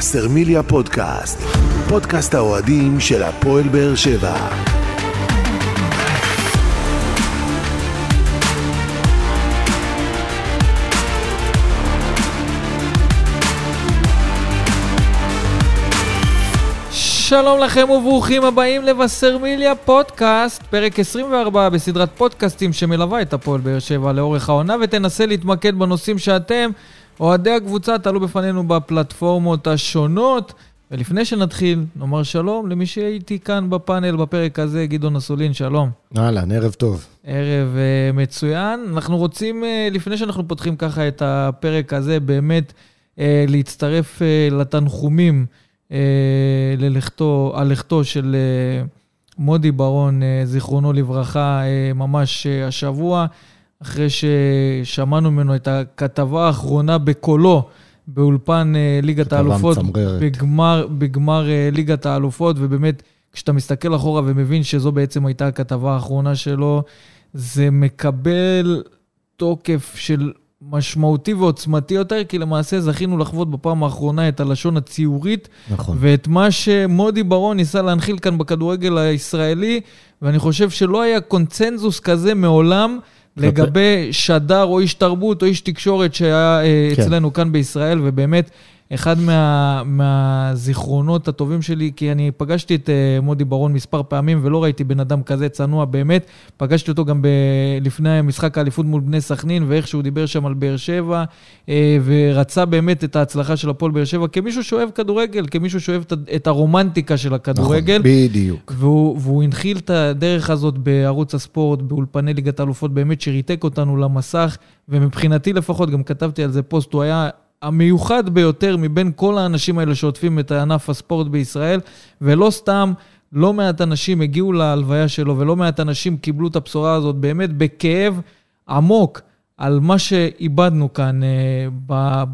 וסרמיליה פודקאסט, פודקאסט האוהדים של הפועל באר שבע. שלום לכם וברוכים הבאים לבשרמיליה פודקאסט, פרק 24 בסדרת פודקאסטים שמלווה את הפועל באר שבע לאורך העונה ותנסה להתמקד בנושאים שאתם, אוהדי הקבוצה, תעלו בפנינו בפלטפורמות השונות. ולפני שנתחיל, נאמר שלום למי שהייתי כאן בפאנל בפרק הזה, גדעון אסולין, שלום. אהלן, ערב טוב. ערב uh, מצוין. אנחנו רוצים, uh, לפני שאנחנו פותחים ככה את הפרק הזה, באמת uh, להצטרף uh, לתנחומים. אה, ללכתו, על לכתו של אה, מודי ברון, אה, זיכרונו לברכה, ממש השבוע, אחרי ששמענו ממנו את הכתבה האחרונה בקולו באולפן ליגת האלופות, בגמר, בגמר ליגת האלופות, ובאמת, כשאתה מסתכל אחורה ומבין שזו בעצם הייתה הכתבה האחרונה שלו, זה מקבל תוקף של משמעותי ועוצמתי יותר, כי למעשה זכינו לחוות בפעם האחרונה את הלשון הציורית. נכון. ואת מה שמודי ברון ניסה להנחיל כאן בכדורגל הישראלי, ואני חושב שלא היה קונצנזוס כזה מעולם. לגבי שדר או איש תרבות או איש תקשורת שהיה אה, כן. אצלנו כאן בישראל, ובאמת, אחד מה, מהזיכרונות הטובים שלי, כי אני פגשתי את uh, מודי ברון מספר פעמים ולא ראיתי בן אדם כזה צנוע באמת. פגשתי אותו גם ב, לפני משחק האליפות מול בני סכנין, ואיך שהוא דיבר שם על באר שבע, uh, ורצה באמת את ההצלחה של הפועל באר שבע כמישהו שאוהב כדורגל, כמישהו שאוהב את הרומנטיקה של הכדורגל. נכון, בדיוק. והוא, והוא הנחיל את הדרך הזאת בערוץ הספורט, באולפני ליגת האלופות, באמת שריתק אותנו למסך, ומבחינתי לפחות, גם כתבתי על זה פוסט, הוא היה... המיוחד ביותר מבין כל האנשים האלה שעוטפים את ענף הספורט בישראל, ולא סתם, לא מעט אנשים הגיעו להלוויה שלו, ולא מעט אנשים קיבלו את הבשורה הזאת באמת בכאב עמוק על מה שאיבדנו כאן אה,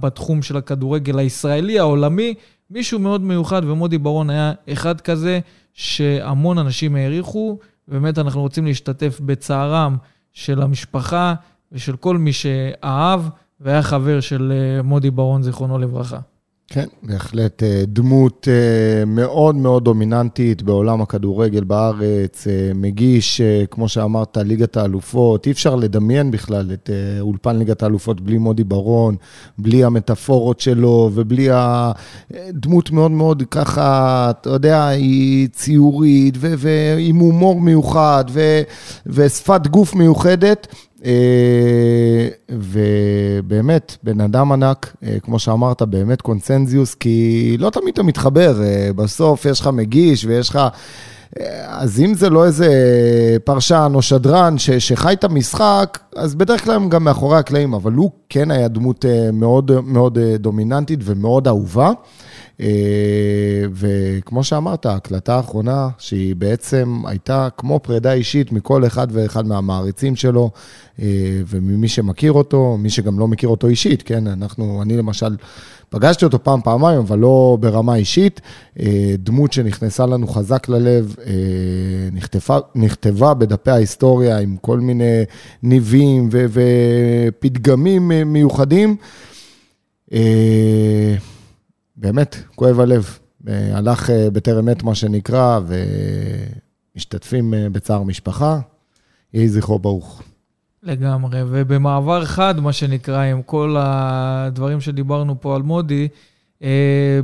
בתחום של הכדורגל הישראלי, העולמי. מישהו מאוד מיוחד, ומודי ברון היה אחד כזה שהמון אנשים העריכו. באמת אנחנו רוצים להשתתף בצערם של המשפחה ושל כל מי שאהב. והיה חבר של אה, מודי ברון, זיכרונו לברכה. כן, בהחלט אה, דמות אה, מאוד מאוד דומיננטית בעולם הכדורגל בארץ, מגיש, כמו שאמרת, ליגת האלופות. אי אפשר לדמיין בכלל את אולפן ליגת האלופות בלי מודי ברון, בלי המטאפורות שלו ובלי הדמות מאוד מאוד ככה, אתה יודע, היא ציורית ועם הומור מיוחד ושפת גוף מיוחדת. אה, ובאמת, בן אדם ענק, אה, כמו שאמרת, באמת קונצנזיוס, כי לא תמיד אתה מתחבר, אה, בסוף יש לך מגיש ויש לך... אז אם זה לא איזה פרשן או שדרן ש, שחי את המשחק, אז בדרך כלל הם גם מאחורי הקלעים, אבל הוא כן היה דמות מאוד מאוד דומיננטית ומאוד אהובה. אה, וכמו שאמרת, ההקלטה האחרונה, שהיא בעצם הייתה כמו פרידה אישית מכל אחד ואחד מהמעריצים שלו, אה, וממי שמכיר אותו, מי שגם לא מכיר אותו אישית, כן? אנחנו, אני למשל, פגשתי אותו פעם, פעמיים, אבל לא ברמה אישית. אה, דמות שנכנסה לנו חזק ללב, נכתבה, נכתבה בדפי ההיסטוריה עם כל מיני ניבים ופתגמים מיוחדים. באמת, כואב הלב. אה, הלך אה, בטרם עת, מה שנקרא, ומשתתפים אה, בצער משפחה. יהי זכרו ברוך. לגמרי, ובמעבר חד, מה שנקרא, עם כל הדברים שדיברנו פה על מודי,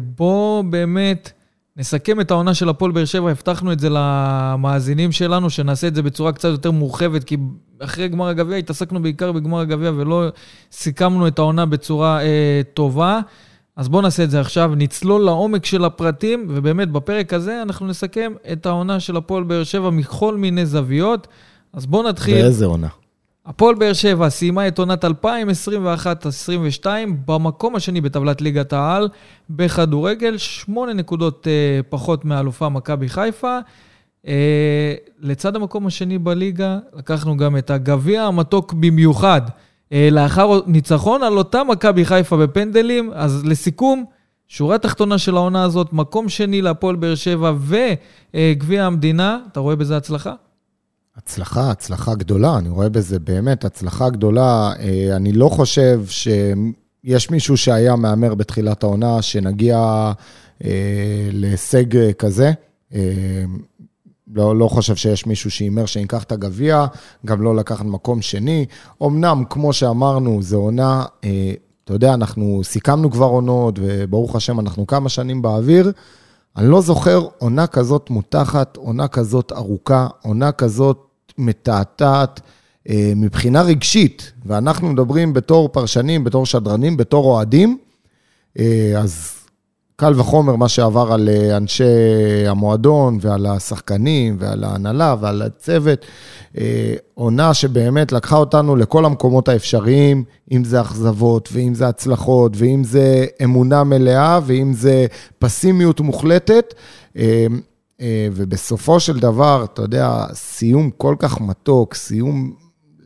בואו באמת נסכם את העונה של הפועל באר שבע. הבטחנו את זה למאזינים שלנו, שנעשה את זה בצורה קצת יותר מורחבת, כי אחרי גמר הגביע התעסקנו בעיקר בגמר הגביע ולא סיכמנו את העונה בצורה אה, טובה. אז בואו נעשה את זה עכשיו, נצלול לעומק של הפרטים, ובאמת בפרק הזה אנחנו נסכם את העונה של הפועל באר שבע מכל מיני זוויות. אז בואו נתחיל. ואיזה עונה? הפועל באר שבע סיימה את עונת 2021-2022 במקום השני בטבלת ליגת העל בכדורגל, שמונה נקודות uh, פחות מאלופה מכבי חיפה. Uh, לצד המקום השני בליגה לקחנו גם את הגביע המתוק במיוחד. אה, לאחר ניצחון על אותה מכבי חיפה בפנדלים. אז לסיכום, שורה תחתונה של העונה הזאת, מקום שני להפועל באר שבע וגביע המדינה, אתה רואה בזה הצלחה? הצלחה, הצלחה גדולה, אני רואה בזה באמת הצלחה גדולה. אה, אני לא חושב יש מישהו שהיה מהמר בתחילת העונה, שנגיע אה, להישג כזה. אה, לא, לא חושב שיש מישהו שהימר שניקח את הגביע, גם לא לקחת מקום שני. אמנם, כמו שאמרנו, זו עונה, אה, אתה יודע, אנחנו סיכמנו כבר עונות, וברוך השם, אנחנו כמה שנים באוויר. אני לא זוכר עונה כזאת מותחת, עונה כזאת ארוכה, עונה כזאת מתעתעת אה, מבחינה רגשית, ואנחנו מדברים בתור פרשנים, בתור שדרנים, בתור אוהדים, אה, אז קל וחומר מה שעבר על אה, אנשי המועדון ועל השחקנים ועל ההנהלה ועל הצוות. אה, עונה שבאמת לקחה אותנו לכל המקומות האפשריים, אם זה אכזבות ואם זה הצלחות ואם זה אמונה מלאה ואם זה פסימיות מוחלטת. אה, ובסופו של דבר, אתה יודע, סיום כל כך מתוק, סיום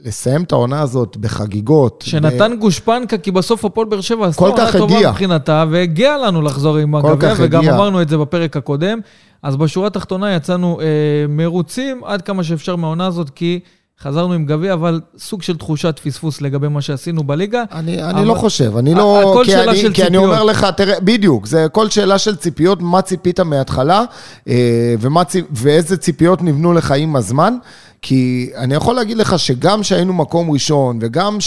לסיים את העונה הזאת בחגיגות. שנתן ב... גושפנקה, כי בסוף הפועל באר שבע עשתה עונה טובה מבחינתה, והגיע לנו לחזור עם הגביע, וגם הגיע. אמרנו את זה בפרק הקודם. אז בשורה התחתונה יצאנו אה, מרוצים עד כמה שאפשר מהעונה הזאת, כי... חזרנו עם גביע, אבל סוג של תחושת פספוס לגבי מה שעשינו בליגה. אני, אני לא חושב, אני לא... הכל שאלה אני, של כי ציפיות. כי אני אומר לך, תראה, בדיוק, זה כל שאלה של ציפיות, מה ציפית מההתחלה, אה, ומה, ואיזה ציפיות נבנו לך עם הזמן. כי אני יכול להגיד לך שגם שהיינו מקום ראשון, וגם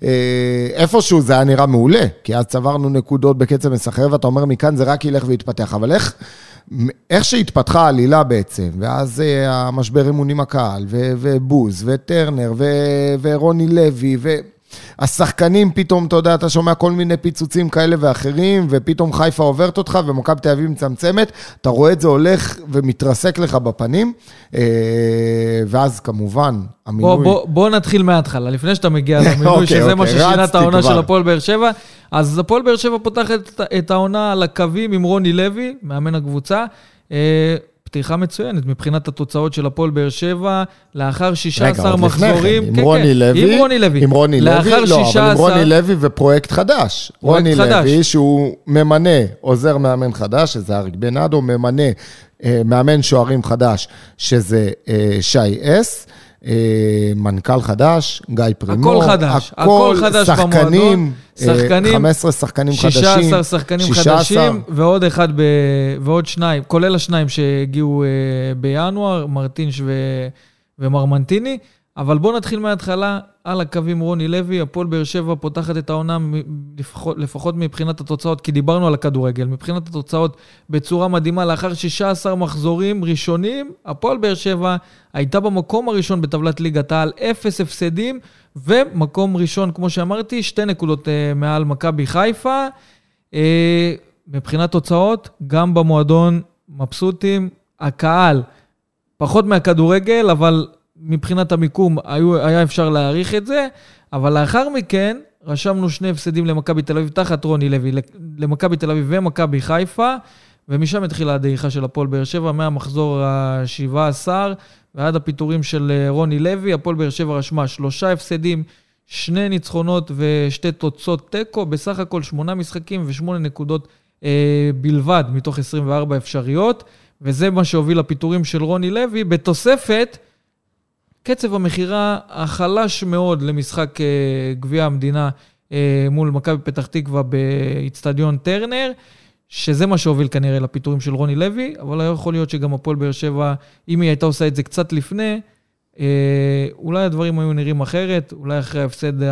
שאיפשהו אה, זה היה נראה מעולה, כי אז צברנו נקודות בקצב מסחרר, ואתה אומר, מכאן זה רק ילך ויתפתח, אבל איך... איך שהתפתחה העלילה בעצם, ואז uh, המשבר אמון עם הקהל, ובוז, וטרנר, ורוני לוי, ו... השחקנים פתאום, אתה יודע, אתה שומע כל מיני פיצוצים כאלה ואחרים, ופתאום חיפה עוברת אותך ומכבי תל אביב מצמצמת, אתה רואה את זה הולך ומתרסק לך בפנים, אה, ואז כמובן, המינוי... בוא, בוא, בוא נתחיל מההתחלה, לפני שאתה מגיע למינוי, אוקיי, שזה אוקיי, מה ששינה את העונה כבר. של הפועל באר שבע. אז הפועל באר שבע פותחת את העונה על הקווים עם רוני לוי, מאמן הקבוצה. פתיחה מצוינת מבחינת התוצאות של הפועל באר שבע, לאחר 16 רגע, מחזורים. עם כן, רוני כן, לוי. עם רוני לוי. עם רוני לוי, לא, 16... אבל עם רוני לוי ופרויקט חדש. פרויקט רוני חדש. רוני לוי, שהוא ממנה עוזר מאמן חדש, שזה אריק בנאדו, ממנה אה, מאמן שוערים חדש, שזה אה, שי אס. אה, מנכ"ל חדש, גיא פרימור. הכל חדש, הכל חדש שחקנים, במועדון. שחקנים, 15 שחקנים 16 חדשים. 16 שחקנים 16. חדשים, ועוד אחד, ב, ועוד שניים, כולל השניים שהגיעו אה, בינואר, מרטינש ו, ומרמנטיני. אבל בואו נתחיל מההתחלה, על הקווים רוני לוי, הפועל באר שבע פותחת את העונה לפחות, לפחות מבחינת התוצאות, כי דיברנו על הכדורגל, מבחינת התוצאות בצורה מדהימה, לאחר 16 מחזורים ראשונים, הפועל באר שבע הייתה במקום הראשון בטבלת ליגת העל, אפס הפסדים, ומקום ראשון, כמו שאמרתי, שתי נקודות uh, מעל מכבי חיפה. Uh, מבחינת תוצאות, גם במועדון מבסוטים, הקהל, פחות מהכדורגל, אבל מבחינת המיקום היו, היה אפשר להעריך את זה, אבל לאחר מכן רשמנו שני הפסדים למכבי תל אביב תחת רוני לוי, למכבי תל אביב ומכבי חיפה, ומשם התחילה הדעיכה של הפועל באר שבע, מהמחזור ה-17 ועד הפיטורים של אה, רוני לוי. הפועל באר שבע רשמה שלושה הפסדים, שני ניצחונות ושתי תוצאות תיקו, בסך הכל שמונה משחקים ושמונה נקודות אה, בלבד מתוך 24 אפשריות, וזה מה שהוביל לפיטורים של רוני לוי, בתוספת קצב המכירה החלש מאוד למשחק אה, גביע המדינה אה, מול מכבי פתח תקווה באיצטדיון טרנר, שזה מה שהוביל כנראה לפיטורים של רוני לוי, אבל לא יכול להיות שגם הפועל באר שבע, אם היא הייתה עושה את זה קצת לפני, אולי הדברים היו נראים אחרת, אולי אחרי ההפסד 1-0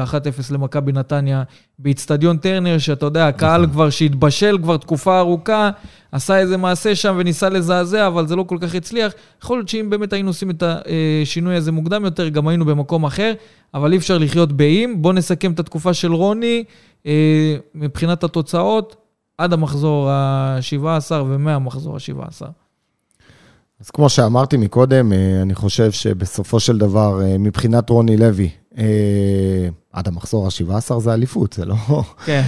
למכבי נתניה באיצטדיון טרנר, שאתה יודע, הקהל נכון. כבר שהתבשל כבר תקופה ארוכה, עשה איזה מעשה שם וניסה לזעזע, אבל זה לא כל כך הצליח. יכול להיות שאם באמת היינו עושים את השינוי הזה מוקדם יותר, גם היינו במקום אחר, אבל אי אפשר לחיות באיים. בואו נסכם את התקופה של רוני, אה, מבחינת התוצאות, עד המחזור ה-17 ומהמחזור ה-17. אז כמו שאמרתי מקודם, אה, אני חושב שבסופו של דבר, אה, מבחינת רוני לוי, אה, עד המחזור ה-17 זה אליפות, זה לא... כן.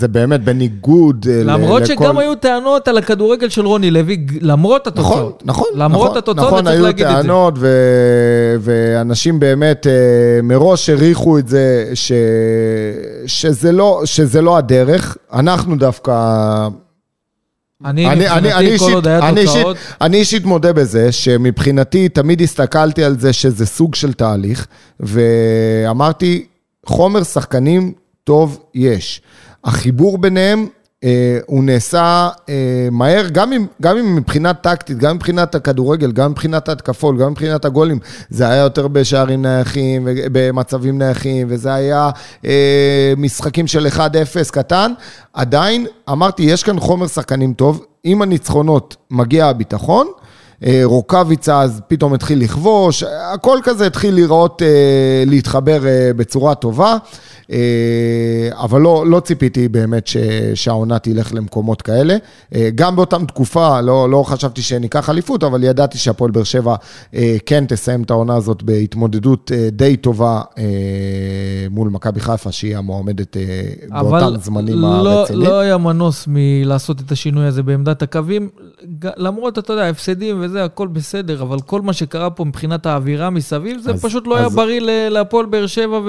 זה באמת בניגוד למרות לכל... שגם היו טענות על הכדורגל של רוני לוי, למרות התוצאות. נכון, נכון. למרות נכון, התוצאות, נכון, צריך להגיד את זה. נכון, היו טענות, ו... ואנשים באמת מראש העריכו את זה, ש... שזה, לא, שזה לא הדרך. אנחנו דווקא... אני, מבחינתי, כל עוד היה תוצאות... אני אישית מודה בזה, שמבחינתי תמיד הסתכלתי על זה שזה סוג של תהליך, ואמרתי, חומר שחקנים טוב יש. החיבור ביניהם הוא נעשה אה, מהר, גם אם, גם אם מבחינה טקטית, גם מבחינת הכדורגל, גם מבחינת ההתקפות, גם מבחינת הגולים, זה היה יותר בשערים נייחים, במצבים נייחים, וזה היה אה, משחקים של 1-0 קטן. עדיין, אמרתי, יש כאן חומר שחקנים טוב, עם הניצחונות מגיע הביטחון. אה, רוקאביצה אז פתאום התחיל לכבוש, הכל כזה התחיל אה, להתחבר אה, בצורה טובה. אה, אבל לא, לא ציפיתי באמת ש, שהעונה תלך למקומות כאלה. אה, גם באותה תקופה, לא, לא חשבתי שניקח אליפות, אבל ידעתי שהפועל באר שבע אה, כן תסיים את העונה הזאת בהתמודדות די טובה מול מכבי חיפה, שהיא המועמדת באותם זמנים לא, הרציניים. אבל לא היה מנוס מלעשות את השינוי הזה בעמדת הקווים, למרות, אתה יודע, הפסדים וזה, הכל בסדר, אבל כל מה שקרה פה מבחינת האווירה מסביב, זה אז, פשוט לא אז... היה בריא להפועל באר שבע,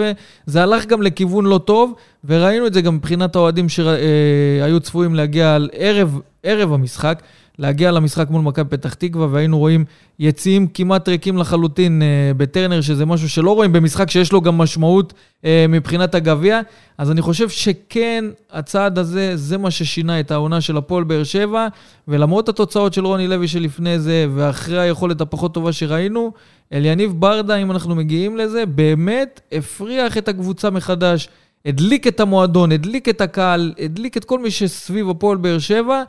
וזה הלך גם לכיוון... לכיוון לא טוב, וראינו את זה גם מבחינת האוהדים שהיו צפויים להגיע על ערב, ערב המשחק, להגיע למשחק מול מכבי פתח תקווה, והיינו רואים יציאים כמעט ריקים לחלוטין אה, בטרנר, שזה משהו שלא רואים במשחק שיש לו גם משמעות אה, מבחינת הגביע. אז אני חושב שכן, הצעד הזה, זה מה ששינה את העונה של הפועל באר שבע, ולמרות התוצאות של רוני לוי שלפני זה, ואחרי היכולת הפחות טובה שראינו, אליניב ברדה, אם אנחנו מגיעים לזה, באמת הפריח את הקבוצה מחדש, הדליק את המועדון, הדליק את הקהל, הדליק את כל מי שסביב הפועל באר שבע,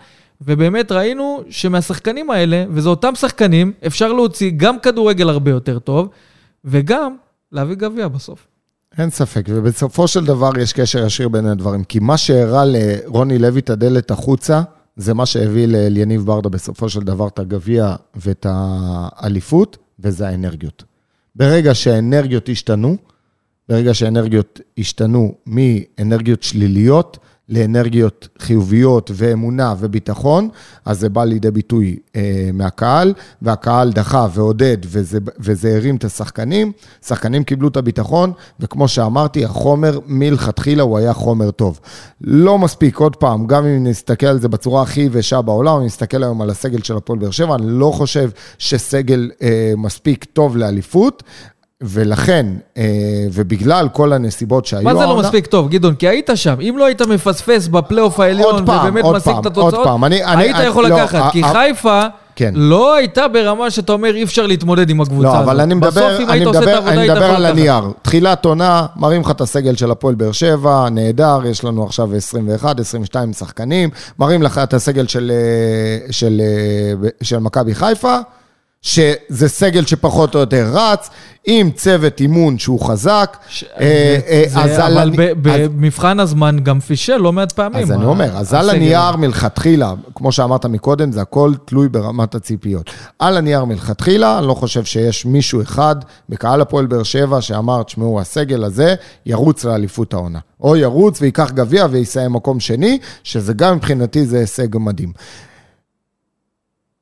ובאמת ראינו שמהשחקנים האלה, וזה אותם שחקנים, אפשר להוציא גם כדורגל הרבה יותר טוב, וגם להביא גביע בסוף. אין ספק, ובסופו של דבר יש קשר ישיר בין הדברים, כי מה שהראה לרוני לוי את הדלת החוצה, זה מה שהביא לאליניב ברדה בסופו של דבר את הגביע ואת האליפות, וזה האנרגיות. ברגע שהאנרגיות השתנו, ברגע שהאנרגיות השתנו מאנרגיות שליליות לאנרגיות חיוביות ואמונה וביטחון, אז זה בא לידי ביטוי אה, מהקהל, והקהל דחה ועודד, וזה, וזה הרים את השחקנים. שחקנים קיבלו את הביטחון, וכמו שאמרתי, החומר מלכתחילה הוא היה חומר טוב. לא מספיק, עוד פעם, גם אם נסתכל על זה בצורה הכי יבשה בעולם, אם נסתכל היום על הסגל של הפועל באר שבע, אני לא חושב שסגל אה, מספיק טוב לאליפות, ולכן, אה, ובגלל כל הנסיבות שהיו... מה זה לא מספיק טוב, גדעון? כי היית שם. אם לא היית מפספס בפלייאוף העליון, ובאמת משיג את התוצאות, היית יכול לא, לקחת. כי חיפה... כן. לא הייתה ברמה שאתה אומר, אי אפשר להתמודד עם הקבוצה הזאת. לא, אבל אני מדבר, בסוף, יכול לקחת. אני מדבר על הנייר. תחילת עונה, מראים לך את הסגל של הפועל באר שבע, נהדר, יש לנו עכשיו 21, 22 שחקנים, מראים לך את הסגל של, אה, של, אה, של מכבי חיפה. שזה סגל שפחות או יותר רץ, עם צוות אימון שהוא חזק. ש... אה, אה, זה, אז אבל על... במבחן אז... הזמן גם פישל לא מעט פעמים. אז אני אומר, אז על הנייר מלכתחילה, כמו שאמרת מקודם, זה הכל תלוי ברמת הציפיות. על הנייר מלכתחילה, אני לא חושב שיש מישהו אחד בקהל הפועל באר שבע שאמר, תשמעו, הסגל הזה ירוץ לאליפות העונה. או ירוץ וייקח גביע ויסיים מקום שני, שזה גם מבחינתי זה הישג מדהים.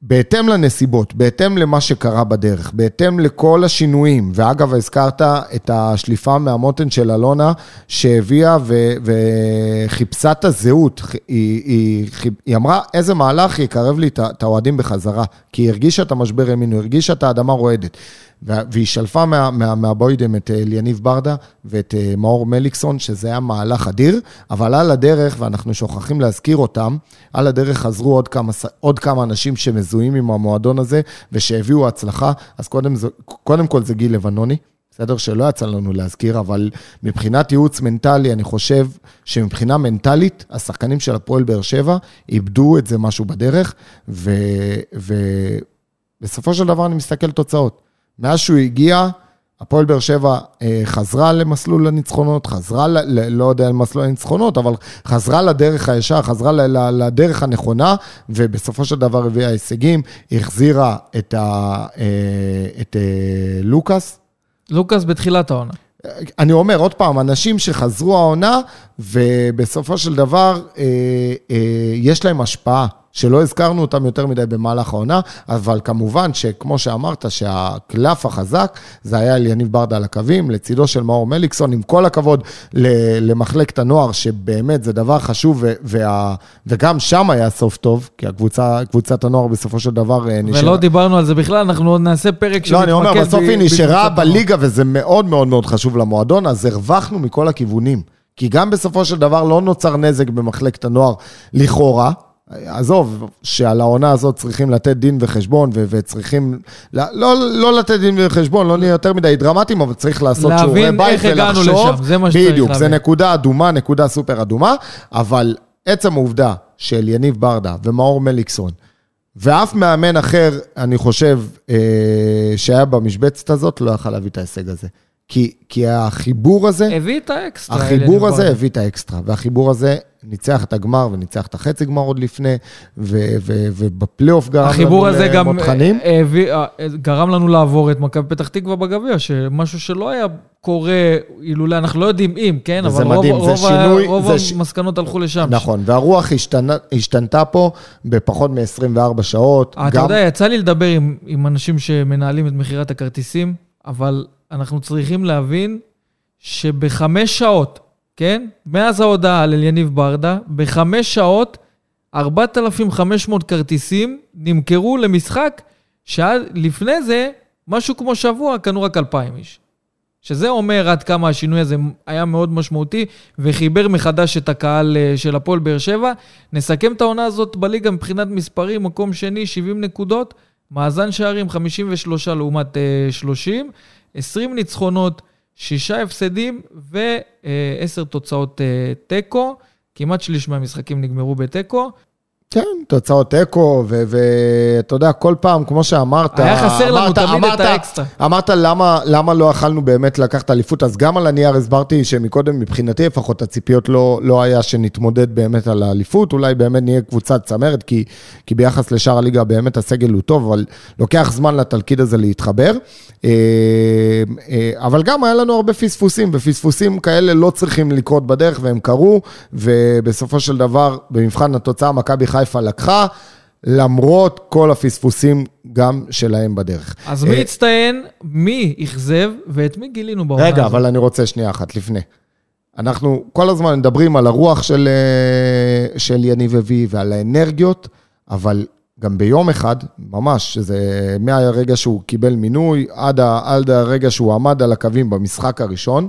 בהתאם לנסיבות, בהתאם למה שקרה בדרך, בהתאם לכל השינויים, ואגב, הזכרת את השליפה מהמותן של אלונה, שהביאה ו- וחיפשה את הזהות. היא, היא, היא אמרה, איזה מהלך יקרב לי את האוהדים בחזרה, כי היא הרגישה את המשבר ימין, היא הרגישה את האדמה רועדת. והיא שלפה מה, מה, מהבוידם את אליניב ברדה ואת אה, מאור מליקסון, שזה היה מהלך אדיר, אבל על הדרך, ואנחנו שוכחים להזכיר אותם, על הדרך חזרו עוד כמה, עוד כמה אנשים שמזוהים עם המועדון הזה ושהביאו הצלחה. אז קודם, קודם כל זה גיל לבנוני, בסדר? שלא יצא לנו להזכיר, אבל מבחינת ייעוץ מנטלי, אני חושב שמבחינה מנטלית, השחקנים של הפועל באר שבע איבדו את זה משהו בדרך, ובסופו של דבר אני מסתכל תוצאות. מאז שהוא הגיע, הפועל באר שבע אה, חזרה למסלול הניצחונות, חזרה, ל, ל, לא יודע על מסלול הניצחונות, אבל חזרה לדרך הישר, חזרה ל, ל, לדרך הנכונה, ובסופו של דבר הביאה הישגים, החזירה את, ה, אה, את אה, לוקאס. לוקאס בתחילת העונה. אני אומר עוד פעם, אנשים שחזרו העונה, ובסופו של דבר אה, אה, יש להם השפעה. שלא הזכרנו אותם יותר מדי במהלך העונה, אבל כמובן שכמו שאמרת, שהקלף החזק זה היה אליניב ברדה על הקווים, לצידו של מאור מליקסון, עם כל הכבוד למחלקת הנוער, שבאמת זה דבר חשוב, וה, וגם שם היה סוף טוב, כי הקבוצה, קבוצת הנוער בסופו של דבר אה, נשארה. ולא דיברנו על זה בכלל, אנחנו עוד נעשה פרק שמתמקד... לא, אני אומר, בסוף היא נשארה בליגה, וזה מאוד מאוד מאוד חשוב למועדון, אז הרווחנו מכל הכיוונים. כי גם בסופו של דבר לא נוצר נזק במחלקת הנוער לכאורה. עזוב, שעל העונה הזאת צריכים לתת דין וחשבון, ו- וצריכים, לא, לא, לא לתת דין וחשבון, לא נהיה יותר מדי דרמטיים, אבל צריך לעשות שיעורי בית ולחשוב. להבין איך הגענו לשם, זה מה שצריך להבין. בדיוק, זה נקודה אדומה, נקודה סופר אדומה, אבל עצם העובדה של אליניב ברדה ומאור מליקסון, ואף מאמן אחר, אני חושב, אה, שהיה במשבצת הזאת, לא יכל להביא את ההישג הזה. כי, כי החיבור הזה... הביא את האקסטרה. החיבור הזה הביא את האקסטרה, והחיבור הזה ניצח את הגמר וניצח את החצי גמר עוד לפני, ובפלייאוף גרם החיבור הזה גם הביא, אה, גרם לנו לעבור את מכבי פתח תקווה בגביע, שמשהו שלא היה קורה אילולא, אנחנו לא יודעים אם, כן? אבל מדהים, רוב, רוב, שינוי, רוב המסקנות ש... הלכו לשם. נכון, והרוח השתנה, השתנתה פה בפחות מ-24 שעות. אתה גם... יודע, יצא לי לדבר עם, עם אנשים שמנהלים את מכירת הכרטיסים, אבל אנחנו צריכים להבין שבחמש שעות, כן? מאז ההודעה על אליניב ברדה, בחמש שעות, 4,500 כרטיסים נמכרו למשחק שעד לפני זה, משהו כמו שבוע, קנו רק 2,000 איש. שזה אומר עד כמה השינוי הזה היה מאוד משמעותי וחיבר מחדש את הקהל אה, של הפועל באר שבע. נסכם את העונה הזאת בליגה מבחינת מספרים, מקום שני, 70 נקודות, מאזן שערים 53 לעומת 30, אה, 20 ניצחונות, 6 הפסדים ו-10 תוצאות אה, תיקו. כמעט שליש מהמשחקים נגמרו בתיקו. כן, תוצאות תיקו, ואתה יודע, כל פעם, כמו שאמרת... היה חסר לנו אמרת, תמיד אמרת, את האקסטרה. אמרת למה, למה לא יכלנו באמת לקחת אליפות, אז גם על הנייר הסברתי שמקודם, מבחינתי לפחות, הציפיות לא, לא היה שנתמודד באמת על האליפות, אולי באמת נהיה קבוצת צמרת, כי, כי ביחס לשאר הליגה באמת הסגל הוא טוב, אבל לוקח זמן לתלכיד הזה להתחבר. אה, אה, אבל גם היה לנו הרבה פספוסים, ופספוסים כאלה לא צריכים לקרות בדרך, והם קרו, ובסופו של דבר, במבחן התוצאה, מכבי חיפה... חיפה לקחה, למרות כל הפספוסים גם שלהם בדרך. אז מי אה, הצטיין, מי אכזב ואת מי גילינו בעונה הזאת? רגע, אבל אני רוצה שנייה אחת לפני. אנחנו כל הזמן מדברים על הרוח של, אה, של יניב אבי ועל האנרגיות, אבל גם ביום אחד, ממש, שזה מהרגע שהוא קיבל מינוי עד, עד הרגע שהוא עמד על הקווים במשחק הראשון,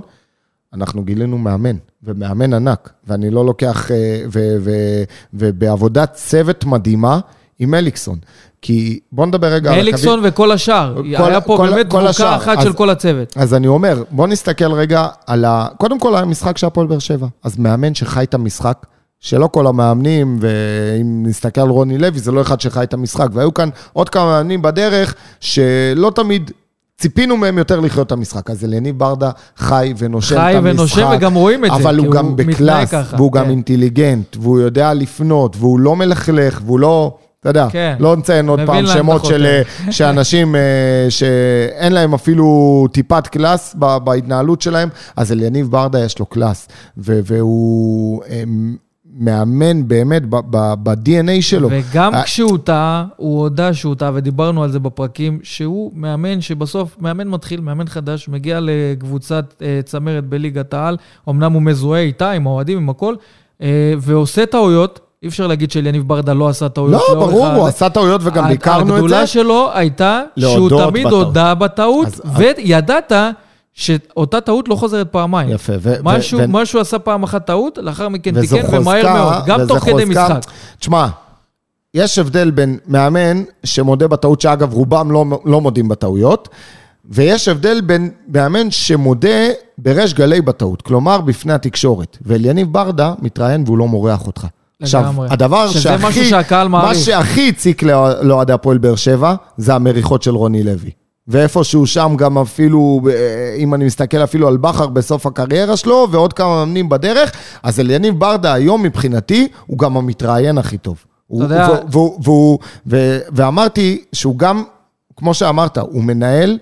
אנחנו גילינו מאמן, ומאמן ענק, ואני לא לוקח, אה, ו, ו, ובעבודת צוות מדהימה עם אליקסון. כי בוא נדבר רגע על. אליקסון וכל השאר. כל, היה פה כל, באמת דבוקה אחת אז, של כל הצוות. אז אני אומר, בוא נסתכל רגע על ה... קודם כל, היה משחק של הפועל באר שבע. אז מאמן שחי את המשחק, שלא כל המאמנים, ואם נסתכל על רוני לוי, זה לא אחד שחי את המשחק. והיו כאן עוד כמה מאמנים בדרך, שלא תמיד ציפינו מהם יותר לחיות את המשחק. אז אליניב ברדה חי ונושם חי את המשחק. חי ונושם וגם רואים את זה, אבל הוא גם בקלאס, והוא כן. גם אינטליגנט, והוא יודע לפנות, והוא לא מלכלך, והוא לא... אתה יודע, כן. לא נציין עוד פעם שמות של אנשים אה, שאין להם אפילו טיפת קלאס בהתנהלות שלהם, אז אליניב ברדה יש לו קלאס, והוא אה, מאמן באמת ב-DNA שלו. וגם אה, כשהוא טעה, הוא הודה שהוא טעה, ודיברנו על זה בפרקים, שהוא מאמן שבסוף, מאמן מתחיל, מאמן חדש, מגיע לקבוצת אה, צמרת בליגת העל, אמנם הוא מזוהה איתה, עם האוהדים, עם הכל, אה, ועושה טעויות. אי אפשר להגיד שאליניב ברדה לא עשה טעויות. לא, ברור, הוא עשה טעויות וגם ביקרנו את זה. הגדולה שלו הייתה שהוא תמיד הודה בטעות, וידעת שאותה טעות לא חוזרת פעמיים. יפה. ו- משהו, ו- משהו עשה פעם אחת טעות, לאחר מכן תיקן, ומהר מאוד, גם תוך חוזקה. כדי משחק. תשמע, יש הבדל בין מאמן שמודה בטעות, שאגב, רובם לא, לא מודים בטעויות, ויש הבדל בין מאמן שמודה בריש גלי בטעות, כלומר, בפני התקשורת. ואליניב ברדה מתראיין והוא לא מורח אותך. עכשיו, הדבר שהכי... מה שהכי הציק לאוהדי הפועל באר שבע, זה המריחות של רוני לוי. ואיפשהו שם גם אפילו, אה, אם אני מסתכל אפילו על בכר בסוף הקריירה שלו, ועוד כמה מאמנים בדרך, אז אליניב ברדה היום מבחינתי, הוא גם המתראיין הכי טוב. אתה יודע... ואמרתי שהוא גם, כמו שאמרת, הוא מנהל...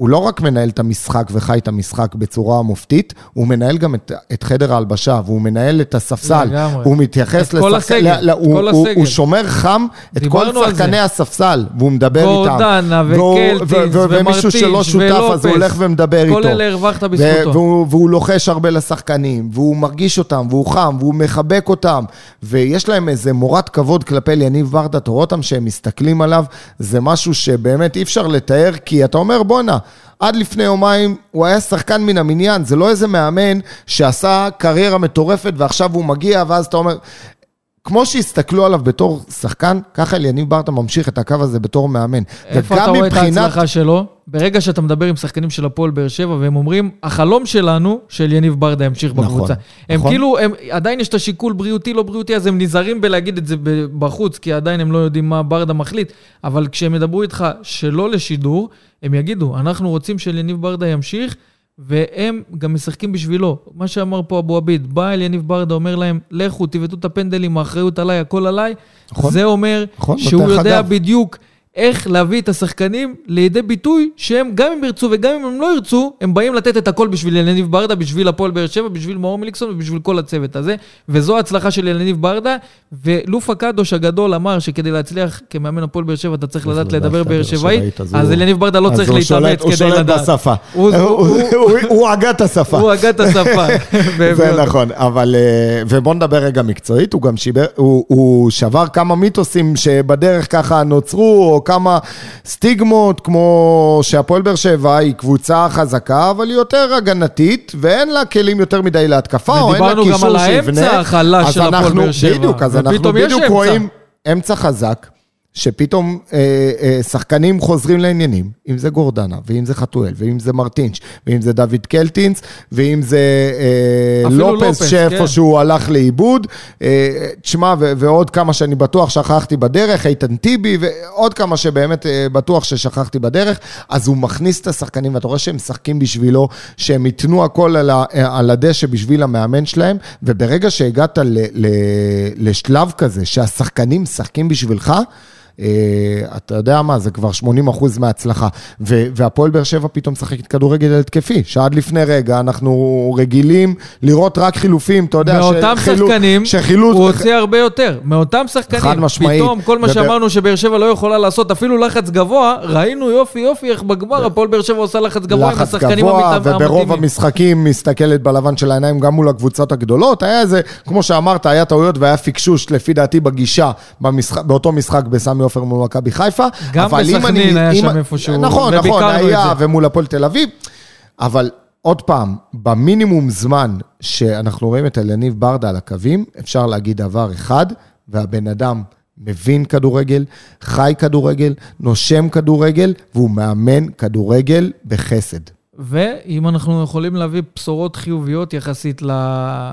הוא לא רק מנהל את המשחק וחי את המשחק בצורה מופתית, הוא מנהל גם את, את חדר ההלבשה, והוא מנהל את הספסל. לגמרי. הוא מתייחס לשחק... כל הסגל, ל, הוא, כל הוא, הסגל. הוא שומר חם את כל שחקני הספסל, והוא מדבר איתם. גורדנה וקלטיס ומרטיש ומישהו שלא שותף, אז הוא הולך ומדבר איתו. כל אלה הרווחת בזכותו. והוא, והוא לוחש הרבה לשחקנים, והוא מרגיש אותם, והוא חם, והוא מחבק אותם, ויש להם איזה מורת כבוד כלפי יניב ורדה, אתה רואה אותם שהם מסתכלים עליו, זה משהו שבאמת אי אפשר לתאר, כי אתה אומר, בואנה, עד לפני יומיים הוא היה שחקן מן המניין, זה לא איזה מאמן שעשה קריירה מטורפת ועכשיו הוא מגיע, ואז אתה אומר... כמו שהסתכלו עליו בתור שחקן, ככה אליניב ברדה ממשיך את הקו הזה בתור מאמן. איפה אתה רואה מבחינת... את ההצלחה שלו? ברגע שאתה מדבר עם שחקנים של הפועל באר שבע, והם אומרים, החלום שלנו, שאליניב ברדה ימשיך נכון, בקבוצה. הם נכון. כאילו, הם, עדיין יש את השיקול בריאותי, לא בריאותי, אז הם נזהרים בלהגיד את זה בחוץ, כי עדיין הם לא יודעים מה ברדה מחליט. אבל כשהם ידברו איתך שלא לשידור, הם יגידו, אנחנו רוצים שאליניב ברדה ימשיך, והם גם משחקים בשבילו. מה שאמר פה אבו עביד, בא אל יניב ברדה, אומר להם, לכו, תבעטו את הפנדלים, האחריות עליי, הכל עליי. נכון. זה אומר נכון, שהוא יודע חגב. בדיוק איך להביא את השחקנים לידי ביטוי שהם, גם אם ירצו וגם אם הם לא ירצו, הם באים לתת את הכל בשביל ילניב ברדה, בשביל הפועל באר שבע, בשביל מאור מליקסון ובשביל כל הצוות הזה. וזו ההצלחה של ילניב ברדה. ולופה קדוש הגדול אמר שכדי להצליח כמאמן הפועל באר שבע, אתה צריך לדעת לדבר באר שבעית, אז ילניב ברדה לא צריך להתאמץ כדי לדעת. הוא שולט בשפה. הוא הגה את השפה. הוא הגה את השפה. זה נכון, אבל... אה, ובוא נדבר רגע מקצועית, הוא גם שבר כמה מיתוסים שבדרך ככה נוצרו, כמה סטיגמות, כמו שהפועל באר שבע היא קבוצה חזקה, אבל היא יותר הגנתית, ואין לה כלים יותר מדי להתקפה, או אין לה קישור שיבנה. ודיברנו גם על האמצע החלש של הפועל באר שבע. בדיוק, אז אנחנו בדיוק רואים אמצע חזק. שפתאום אה, אה, שחקנים חוזרים לעניינים, אם זה גורדנה, ואם זה חתואל, ואם זה מרטינש, ואם זה דוד קלטינס, ואם זה אה, לופס, לופס כן. שהוא הלך לאיבוד. אה, תשמע, ועוד כמה שאני בטוח שכחתי בדרך, איתן טיבי, ועוד כמה שבאמת אה, בטוח ששכחתי בדרך, אז הוא מכניס את השחקנים, ואתה רואה שהם משחקים בשבילו, שהם ייתנו הכל על, ה, על הדשא בשביל המאמן שלהם, וברגע שהגעת ל, ל, לשלב כזה, שהשחקנים משחקים בשבילך, אתה יודע מה, זה כבר 80 אחוז מההצלחה. והפועל באר שבע פתאום משחקת כדורגל התקפי, שעד לפני רגע אנחנו רגילים לראות רק חילופים, אתה יודע, מאותם שחילו, שחקנים, שחילוט... הוא הוציא הרבה יותר. מאותם שחקנים, חד משמעית. פתאום כל מה וב... שאמרנו שבאר שבע לא יכולה לעשות, אפילו לחץ גבוה, ראינו יופי יופי איך בגמר הפועל באר שבע עושה לחץ גבוה עם השחקנים המתאימים. לחץ גבוה, וברוב המשחקים מסתכלת בלבן של העיניים גם מול הקבוצות הגדולות. היה איזה, כמו שאמרת, היה טעויות והיה פיקשוש, לפי דעתי, בגישה, במשחק, באותו משחק בסמי עופר מול מכבי חיפה. גם בסכנין היה שם איפשהו, נכון, נכון, היה, ומול הפועל תל אביב. אבל עוד פעם, במינימום זמן שאנחנו רואים את אלניב ברדה על הקווים, אפשר להגיד דבר אחד, והבן אדם מבין כדורגל, חי כדורגל, נושם כדורגל, והוא מאמן כדורגל בחסד. ואם אנחנו יכולים להביא בשורות חיוביות יחסית ל...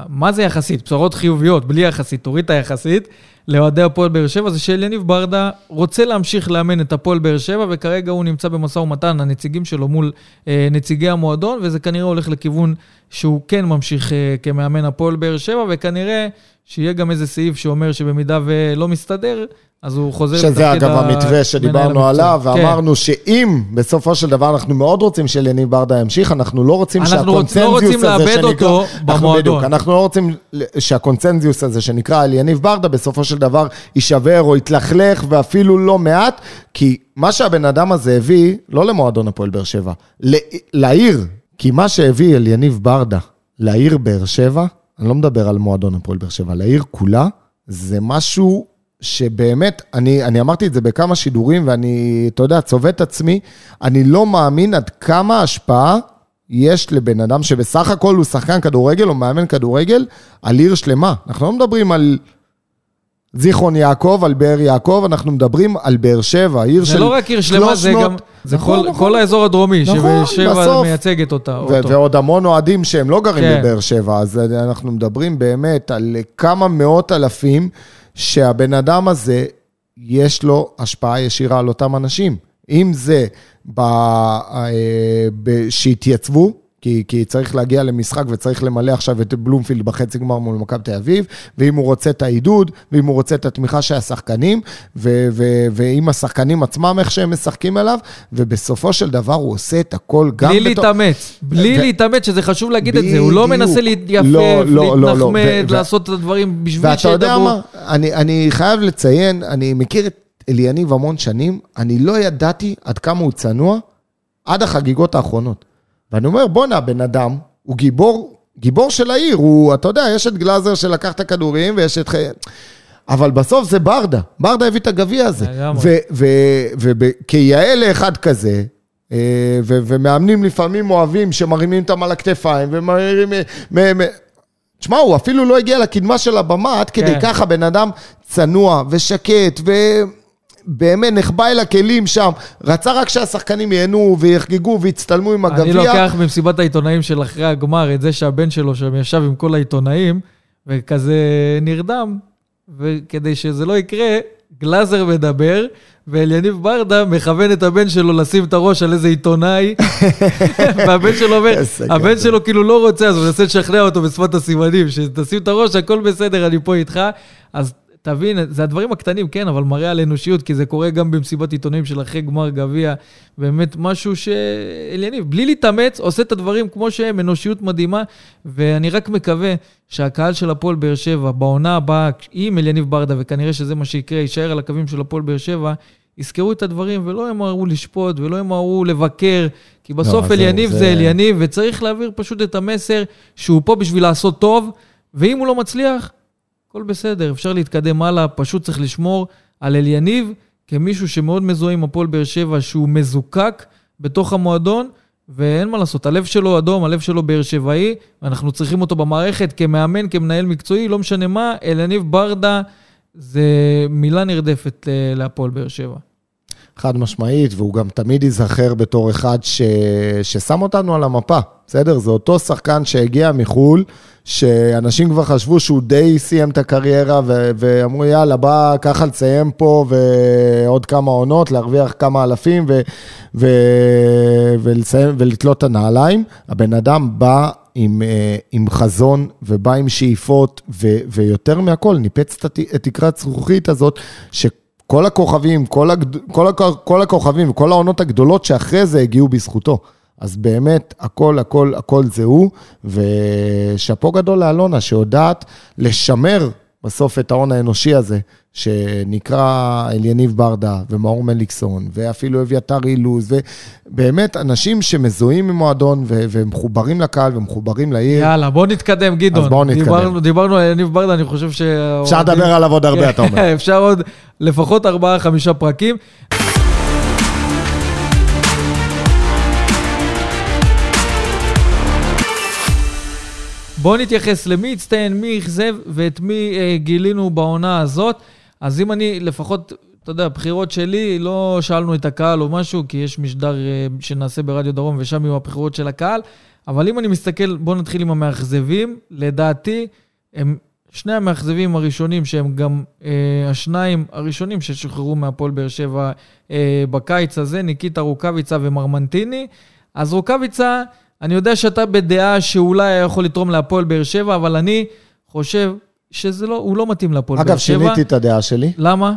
מה זה יחסית? בשורות חיוביות, בלי יחסית, תוריד את היחסית. לאוהדי הפועל באר שבע, זה שאליניב ברדה רוצה להמשיך לאמן את הפועל באר שבע, וכרגע הוא נמצא במשא ומתן, הנציגים שלו מול אה, נציגי המועדון, וזה כנראה הולך לכיוון שהוא כן ממשיך אה, כמאמן הפועל באר שבע, וכנראה שיהיה גם איזה סעיף שאומר שבמידה ולא מסתדר, אז הוא חוזר... שזה אגב המתווה שדיברנו עליו, כן. ואמרנו שאם בסופו של דבר אנחנו מאוד רוצים שלניב ברדה ימשיך, אנחנו לא רוצים שהקונצנזיוס לא רוצים הזה שנקרא... אנחנו לא רוצים לאבד אותו במועדון. בדיוק, אנחנו לא רוצים שהקונצנזיוס הזה שנקרא אליניב ברדה, בסופו של דבר יישבר או יתלכלך, ואפילו לא מעט, כי מה שהבן אדם הזה הביא, לא למועדון הפועל באר שבע, לעיר, כי מה שהביא אליניב ברדה לעיר באר שבע, אני לא מדבר על מועדון הפועל באר שבע, לעיר כולה, זה משהו שבאמת, אני, אני אמרתי את זה בכמה שידורים, ואני, אתה יודע, צובט את עצמי, אני לא מאמין עד כמה השפעה יש לבן אדם שבסך הכל הוא שחקן כדורגל או מאמן כדורגל על עיר שלמה. אנחנו לא מדברים על זיכרון יעקב, על באר יעקב, אנחנו מדברים על באר שבע, עיר של... זה לא רק עיר שלמה, זה גם... זה נכון, כל, נכון. כל האזור הדרומי, נכון, שבאר שבע מייצגת אותה. ו- אותו. ועוד המון אוהדים שהם לא גרים כן. בבאר שבע, אז אנחנו מדברים באמת על כמה מאות אלפים שהבן אדם הזה, יש לו השפעה ישירה על אותם אנשים. אם זה ב... אה, שהתייצבו, כי, כי צריך להגיע למשחק וצריך למלא עכשיו את בלומפילד בחצי גמר מול מכבי תל אביב, ואם הוא רוצה את העידוד, ואם הוא רוצה את התמיכה של השחקנים, ו, ו, ואם השחקנים עצמם, איך שהם משחקים עליו, ובסופו של דבר הוא עושה את הכל גם... בלי בתור... להתאמץ, בלי ו... להתאמץ, שזה חשוב להגיד ב... את זה, הוא לא מנסה להתייפף, לא, לא, לא, לא, להתנחמד, לא, ו... לעשות את הדברים בשביל שידברו. ואתה יודע מה, אני, אני חייב לציין, אני מכיר את אליניב המון שנים, אני לא ידעתי עד כמה הוא צנוע עד החגיגות האחרונות. ואני אומר, בואנה, בן אדם, הוא גיבור, גיבור של העיר, הוא, אתה יודע, יש את גלאזר שלקח את הכדורים ויש את... אבל בסוף זה ברדה, ברדה הביא את הגביע הזה. וכיאה לאחד כזה, אה, ו- ומאמנים לפעמים אוהבים שמרימים אותם על הכתפיים ומרימים... תשמע, הוא אפילו לא הגיע לקדמה של הבמה, עד כדי כן. ככה בן אדם צנוע ושקט ובאמת נחבא אל הכלים שם. רצה רק שהשחקנים ייהנו ויחגגו ויצטלמו עם הגביע. אני לוקח במסיבת העיתונאים של אחרי הגמר את זה שהבן שלו שם ישב עם כל העיתונאים, וכזה נרדם, וכדי שזה לא יקרה, גלאזר מדבר, ואליניב ברדה מכוון את הבן שלו לשים את הראש על איזה עיתונאי, והבן שלו אומר, הבן. שלו כאילו לא רוצה, אז הוא מנסה לשכנע אותו בשפת הסימנים, שתשים את הראש, הכל בסדר, אני פה איתך. אז תבין, זה הדברים הקטנים, כן, אבל מראה על אנושיות, כי זה קורה גם במסיבת עיתונאים של אחרי גמר גביע. באמת משהו שאליניב, בלי להתאמץ, עושה את הדברים כמו שהם, אנושיות מדהימה, ואני רק מקווה שהקהל של הפועל באר שבע, בעונה הבאה, עם אליניב ברדה, וכנראה שזה מה שיקרה, יישאר על הקווים של הפועל באר שבע, יזכרו את הדברים ולא ימהרו לשפוט ולא ימהרו לבקר, כי בסוף לא, אליניב זה- זה אליניב, וצריך להעביר פשוט את המסר שהוא פה בשביל לעשות טוב, ואם הוא לא מצליח, הכל בסדר, אפשר להתקדם הלאה, פשוט צריך לשמור על אליניב כמישהו שמאוד מזוהה עם הפועל באר שבע, שהוא מזוקק בתוך המועדון, ואין מה לעשות, הלב שלו אדום, הלב שלו באר שבעי, ואנחנו צריכים אותו במערכת כמאמן, כמנהל מקצועי, לא משנה מה, אליניב ברדה זה מילה נרדפת אה, להפועל באר שבע. חד משמעית, והוא גם תמיד ייזכר בתור אחד ש... ששם אותנו על המפה, בסדר? זה אותו שחקן שהגיע מחו"ל, שאנשים כבר חשבו שהוא די סיים את הקריירה, ו... ואמרו, יאללה, בא ככה לסיים פה, ועוד כמה עונות, להרוויח כמה אלפים, ו... ו... ולסיים, ולתלות את הנעליים. הבן אדם בא עם, אה, עם חזון ובא עם שאיפות, ו... ויותר מהכל, ניפץ את תקרת זכוכית הזאת, ש... כל הכוכבים, כל, הגד... כל, הכ... כל הכוכבים וכל העונות הגדולות שאחרי זה הגיעו בזכותו. אז באמת, הכל, הכל, הכל זה הוא, ושאפו גדול לאלונה, שיודעת לשמר בסוף את ההון האנושי הזה, שנקרא אליניב ברדה ומאור מליקסון, ואפילו אביתר אילוז, ובאמת אנשים שמזוהים עם מועדון ו- ומחוברים לקהל ומחוברים לעיר. יאללה, בוא נתקדם, גדעון. אז בואו נתקדם. דיברנו, דיברנו על יניב ברדה, אני חושב ש... אפשר לדבר עליו עוד הרבה, אתה אומר. אפשר עוד לפחות ארבעה, חמישה פרקים. בואו נתייחס למי הצטיין, מי אכזב ואת מי אה, גילינו בעונה הזאת. אז אם אני, לפחות, אתה יודע, בחירות שלי, לא שאלנו את הקהל או משהו, כי יש משדר אה, שנעשה ברדיו דרום ושם יהיו הבחירות של הקהל, אבל אם אני מסתכל, בואו נתחיל עם המאכזבים. לדעתי, הם שני המאכזבים הראשונים, שהם גם אה, השניים הראשונים ששוחררו מהפועל באר שבע אה, בקיץ הזה, ניקיטה רוקאביצה ומרמנטיני. אז רוקאביצה, אני יודע שאתה בדעה שאולי היה יכול לתרום להפועל באר שבע, אבל אני חושב שזה לא, הוא לא מתאים להפועל באר אגב, שבע. שיניתי את הדעה שלי, למה?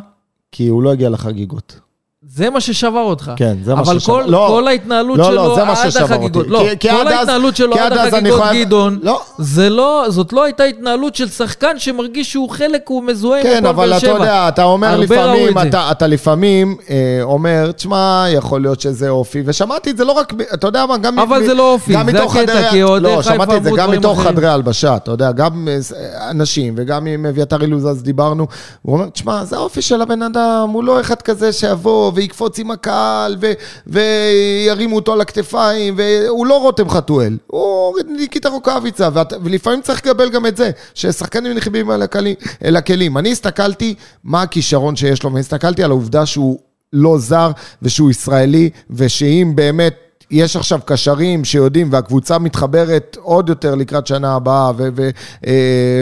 כי הוא לא הגיע לחגיגות. זה מה ששבר אותך. כן, זה מה אבל ששבר. כל, לא. כל ההתנהלות לא, שלו לא, זה מה עד החגיגות, אותי. לא, כי- כי כל עד אז- ההתנהלות שלו כי עד עד אז החגיגות, חייב- גדעון, לא. זה לא, זאת לא הייתה התנהלות של שחקן שמרגיש שהוא חלק, הוא מזוהה עם כן, הפועל אבל באר אתה שבע. יודע, אתה אומר לפעמים. אתה, אתה לפעמים אה, אומר, תשמע, יכול להיות שזה אופי, ושמעתי את זה לא רק, אתה יודע מה, גם... אבל מ- זה לא אופי, זה הקטע, כי אוהדי לא, חיפה שמעתי את זה אמרו גם מתוך. חדרי הלבשה, אתה יודע, גם אה, אנשים, וגם עם אביתר אילוז אז דיברנו, הוא אומר, תשמע, זה האופי של הבן אדם, הוא לא אחד כזה שיבוא ויקפוץ עם הקהל, ו, וירימו אותו על הכתפיים, והוא לא רותם חתואל, הוא ניקיטה רוקאביצה, ואת, ולפעמים צריך לקבל גם את זה, ששחקנים נכבים אל, הכלים, אל הכלים. אני הסתכלתי מה הכישרון שיש לו, והסתכלתי על העובדה שהוא לא זר, ושהוא ישראלי, ושאם באמת... יש עכשיו קשרים שיודעים, והקבוצה מתחברת עוד יותר לקראת שנה הבאה, ו- ו- אה,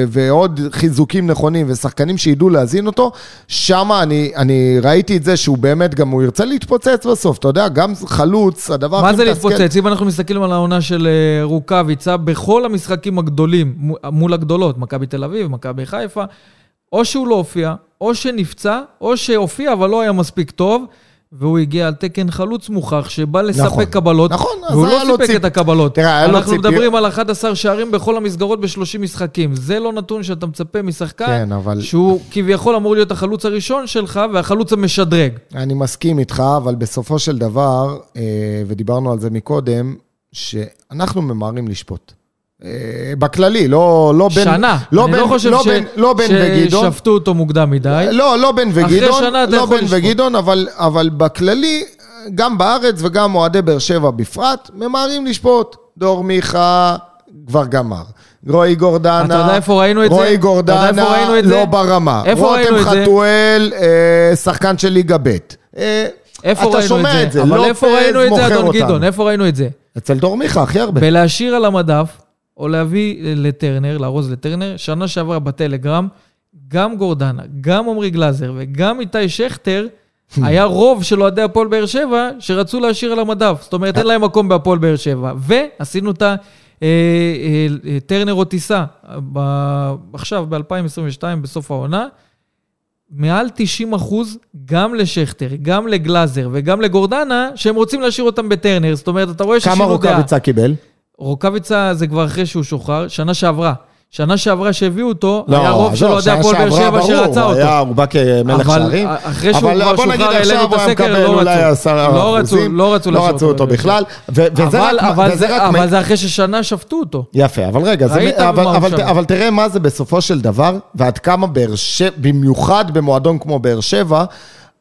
ועוד חיזוקים נכונים, ושחקנים שידעו להזין אותו, שם אני, אני ראיתי את זה שהוא באמת, גם הוא ירצה להתפוצץ בסוף, אתה יודע, גם חלוץ, הדבר מה הכי זה מתסכל- להתפוצץ? אם אנחנו מסתכלים על העונה של אה, רוקאביצה, בכל המשחקים הגדולים, מו- מול הגדולות, מכבי תל אביב, מכבי חיפה, או שהוא לא הופיע, או שנפצע, או שהופיע אבל לא היה מספיק טוב, והוא הגיע על תקן חלוץ מוכח, שבא לספק נכון, קבלות, נכון, והוא לא סיפק ציפ- את הקבלות. תראה, היה לו אנחנו ציפיות- מדברים על 11 שערים בכל המסגרות ב-30 משחקים. זה לא נתון שאתה מצפה משחקן, כן, אבל- שהוא כביכול אמור להיות החלוץ הראשון שלך, והחלוץ המשדרג. אני מסכים איתך, אבל בסופו של דבר, אה, ודיברנו על זה מקודם, שאנחנו ממהרים לשפוט. אה, בכללי, לא, לא בין... שנה. לא אני בין, לא חושב לא ש- בין, לא בין וגדעון. ששפטו אותו מוקדם מדי. לא, לא בן אחרי וגדעון, שנה אתה לא יכול בן לשפוט. וגדעון, אבל, אבל בכללי, גם בארץ וגם אוהדי באר שבע בפרט, ממהרים לשפוט. דור מיכה כבר גמר. רועי גורדנה, אתה יודע איפה ראינו את זה? רועי אתה יודע גורדנה איפה את לא זה? ברמה. איפה ראינו את זה? רותם חתואל, אה, שחקן של ליגה ב'. אה, איפה אתה ראינו שומע את זה, אבל לופז איפה ראינו את זה, מוכר אדון אותנו. גדעון? איפה ראינו את זה? אצל דור מיכה הכי הרבה. בלהשאיר על המדף, או להביא לטרנר, לארוז לטרנר, שנה שעברה בטלגרם, גם גורדנה, גם עמרי גלאזר וגם איתי שכטר, היה רוב של אוהדי הפועל באר שבע שרצו להשאיר על המדף. זאת אומרת, אין להם מקום בהפועל באר שבע. ועשינו את הטרנר או טיסה, עכשיו, ב-2022, בסוף העונה. מעל 90 אחוז, גם לשכטר, גם לגלאזר וגם לגורדנה, שהם רוצים להשאיר אותם בטרנר. זאת אומרת, אתה רואה כמה ששינו דעה. רוקאביצה קיבל? רוקאביצה זה כבר אחרי שהוא שוחרר, שנה שעברה. שנה שעברה שהביאו אותו, היה לא, רוב של אוהדי הפועל באר שבע שרצה אותו. היה- הוא בא כמלך אבל שערים. אחרי שהוא כבר שוחרר, העלינו את היה הסקר, מקבל לא אולי רצו. לא רצו. לא רצו לא רצו אותו בכלל. אבל, זה, אחרי ששנה שפטו אותו. יפה, אבל רגע. אבל תראה מה זה בסופו של דבר, ועד כמה באר שבע, במיוחד במועדון כמו באר שבע,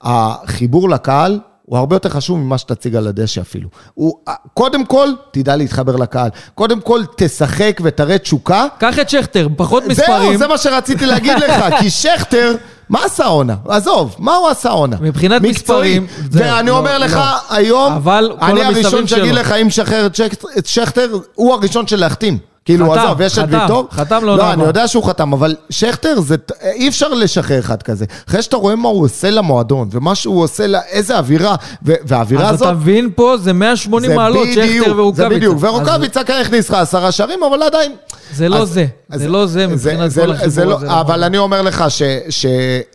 החיבור לקהל הוא הרבה יותר חשוב ממה שתציג על הדשא אפילו. הוא, קודם כל, תדע להתחבר לקהל. קודם כל, תשחק ותראה תשוקה. קח את שכטר, פחות זהו, מספרים. זה מה שרציתי להגיד לך, כי שכטר, מה עשה עונה? עזוב, מה הוא עשה עונה? מבחינת מקצועי. מספרים, זהו, ואני לא, אומר לך, לא. היום, אבל אני הראשון שיגיד. לך, אם שחרר את שכטר- את שכטר, הוא הראשון של להחתים. כאילו, חתם, עזוב, יש את חתם, ויטור. חתם לעונה לא, הבאה. אני יודע שהוא חתם, אבל שכטר, זה, אי אפשר לשחרר אחד כזה. אחרי שאתה רואה מה הוא עושה למועדון, ומה שהוא עושה, לה, איזה אווירה, ו- והאווירה אז הזאת... אתה מבין פה, זה 180 מעלות, שכטר ורוקאביצה. זה בדיוק, אז ורוקאביצה כנראה הכניס לך עשרה שערים, אבל עדיין... זה לא אז- זה, אז- זה לא זה מבחינת זה- כל זה החיבור לא- הזה. אבל אני אומר לך ש- ש-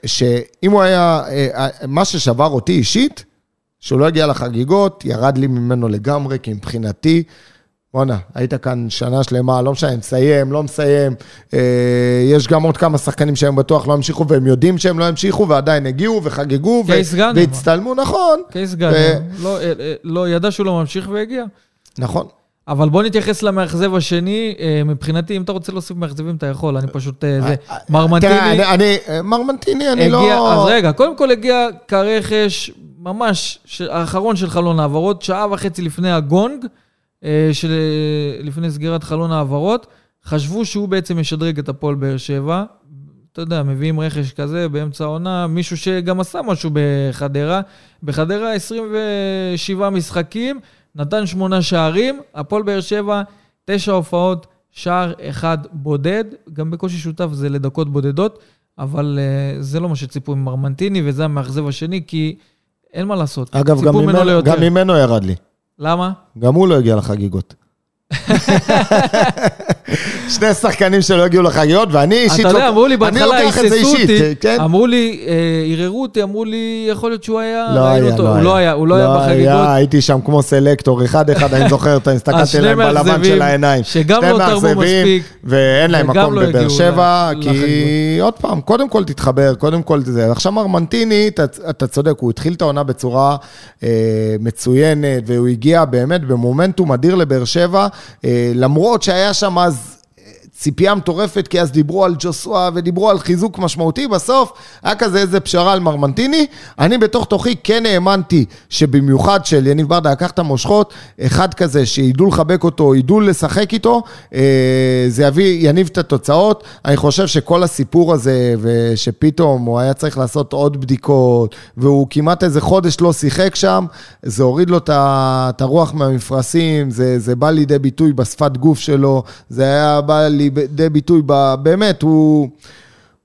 שאם הוא היה, אה, מה ששבר אותי אישית, שהוא לא הגיע לחגיגות, ירד לי ממנו לגמרי, כי מבחינתי, בואנה, היית כאן שנה שלמה, לא משנה, מסיים, לא מסיים. אה, יש גם עוד כמה שחקנים שהם בטוח לא המשיכו, והם יודעים שהם לא המשיכו, ועדיין הגיעו וחגגו, ו- גאנם. והצטלמו, נכון. קייס גאנם, לא, אה, אה, לא, ידע שהוא לא ממשיך והגיע. נכון. אבל בוא נתייחס למאכזב השני. אה, מבחינתי, אם אתה רוצה להוסיף מאכזבים, אתה יכול, אני פשוט... זה. תראה, מרמנטיני אני- אני, מרמנטיני, אני. לא... אז רגע, קודם כל הגיע כרכש ממש האחרון של חלון העברות, שעה וחצי לפני הגונג, אה, של, לפני סגירת חלון העברות. חשבו שהוא בעצם ישדרג את הפועל באר שבע. אתה יודע, מביאים רכש כזה באמצע העונה, מישהו שגם עשה משהו בחדרה. בחדרה 27 משחקים, נתן שמונה שערים, הפועל באר שבע, תשע הופעות, שער אחד בודד, גם בקושי שותף זה לדקות בודדות, אבל uh, זה לא מה שציפו ממרמנטיני, וזה המאכזב השני, כי אין מה לעשות. אגב, גם ממנו ליותר. גם ממנו ירד לי. למה? גם הוא לא הגיע לחגיגות. שני שחקנים שלא הגיעו לחגיגות, ואני אישית... אתה יודע, לוק- אמרו לי בהתחלה, היססו אותי, כן? אמרו לי, אה, ערערו אותי, אמרו לי, יכול להיות שהוא היה, לא ראינו היה, אותו. לא הוא היה. לא היה, הוא לא היה בחגיגות. הייתי שם כמו סלקטור, אחד-אחד, אני זוכר, הסתכלתי שני להם בלבן של העיניים. שגם לא תרמו מספיק, ואין להם מקום לא בבאר שבע, כי. עוד פעם, קודם כל תתחבר, קודם כל זה. עכשיו מרמנטיני, אתה, אתה צודק, הוא התחיל את העונה בצורה אה, מצוינת, והוא הגיע באמת במומנטום אדיר לבאר שבע, אה, למרות שהיה שם אז... ציפייה מטורפת, כי אז דיברו על ג'וסווה ודיברו על חיזוק משמעותי, בסוף היה כזה איזה פשרה על מרמנטיני. אני בתוך תוכי כן האמנתי שבמיוחד של יניב ברדה לקח את המושכות, אחד כזה שידעו לחבק אותו, ידעו לשחק איתו, אה, זה יביא, יניב את התוצאות. אני חושב שכל הסיפור הזה, ושפתאום הוא היה צריך לעשות עוד בדיקות, והוא כמעט איזה חודש לא שיחק שם, זה הוריד לו את הרוח מהמפרשים, זה, זה בא לידי ביטוי בשפת גוף שלו, זה היה בא לידי ביטוי, ב, באמת, הוא...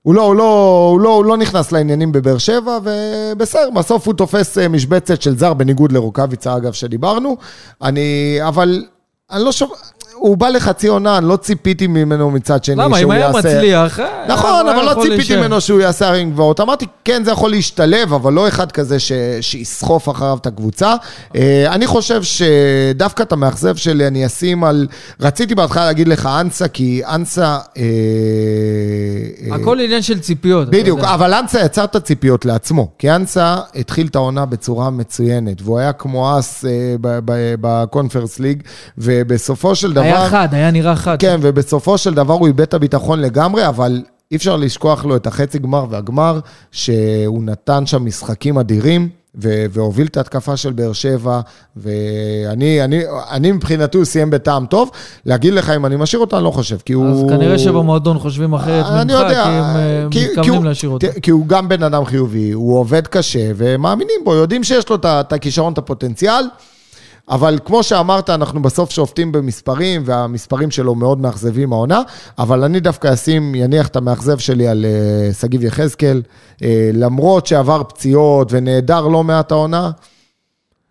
הוא לא, הוא, לא, הוא, לא, הוא לא נכנס לעניינים בבאר שבע, ובסדר, בסוף הוא תופס אה, משבצת של זר, בניגוד לרוקאביצה, אגב, שדיברנו. אני, אבל אני לא שוב... הוא בא לחצי עונה, אני לא ציפיתי ממנו מצד שני למה, אם שהוא היה יעשה... מצליח... אה, נכון, היה אבל לא ציפיתי. ממנו שהוא יעשה הרים גבוהות. אמרתי, כן, זה יכול להשתלב, אבל לא אחד כזה ש... שיסחוף אחריו את הקבוצה. אה, אני חושב שדווקא את המאכזב שלי אני אשים על... רציתי בהתחלה להגיד לך אנסה, כי אנסה... אה, הכל עניין של ציפיות. בדיוק. אבל אנסה יצר את הציפיות לעצמו, כי אנסה התחיל את העונה בצורה מצוינת, והוא היה כמו אס בקונפרס ליג, ובסופו של דבר... היה חד, היה נראה חד. כן, ובסופו של דבר הוא איבד את הביטחון לגמרי, אבל אי אפשר לשכוח לו את החצי גמר והגמר, שהוא נתן שם משחקים אדירים, ו- והוביל את ההתקפה של באר שבע, ואני אני, אני מבחינתי הוא סיים בטעם טוב. להגיד לך אם אני משאיר אותו, אני לא חושב, כי הוא... אז כנראה שבמועדון חושבים אחרת ממך, יודע, כי הם אה, כי- כי מתכוונים להשאיר אותו. כי הוא גם בן אדם חיובי, הוא עובד קשה, ומאמינים בו, יודעים שיש לו את הכישרון, את הפוטנציאל. אבל כמו שאמרת, אנחנו בסוף שופטים במספרים, והמספרים שלו מאוד מאכזבים העונה, אבל אני דווקא אשים, יניח את המאכזב שלי על אה, שגיב יחזקאל, אה, למרות שעבר פציעות ונעדר לא מעט העונה,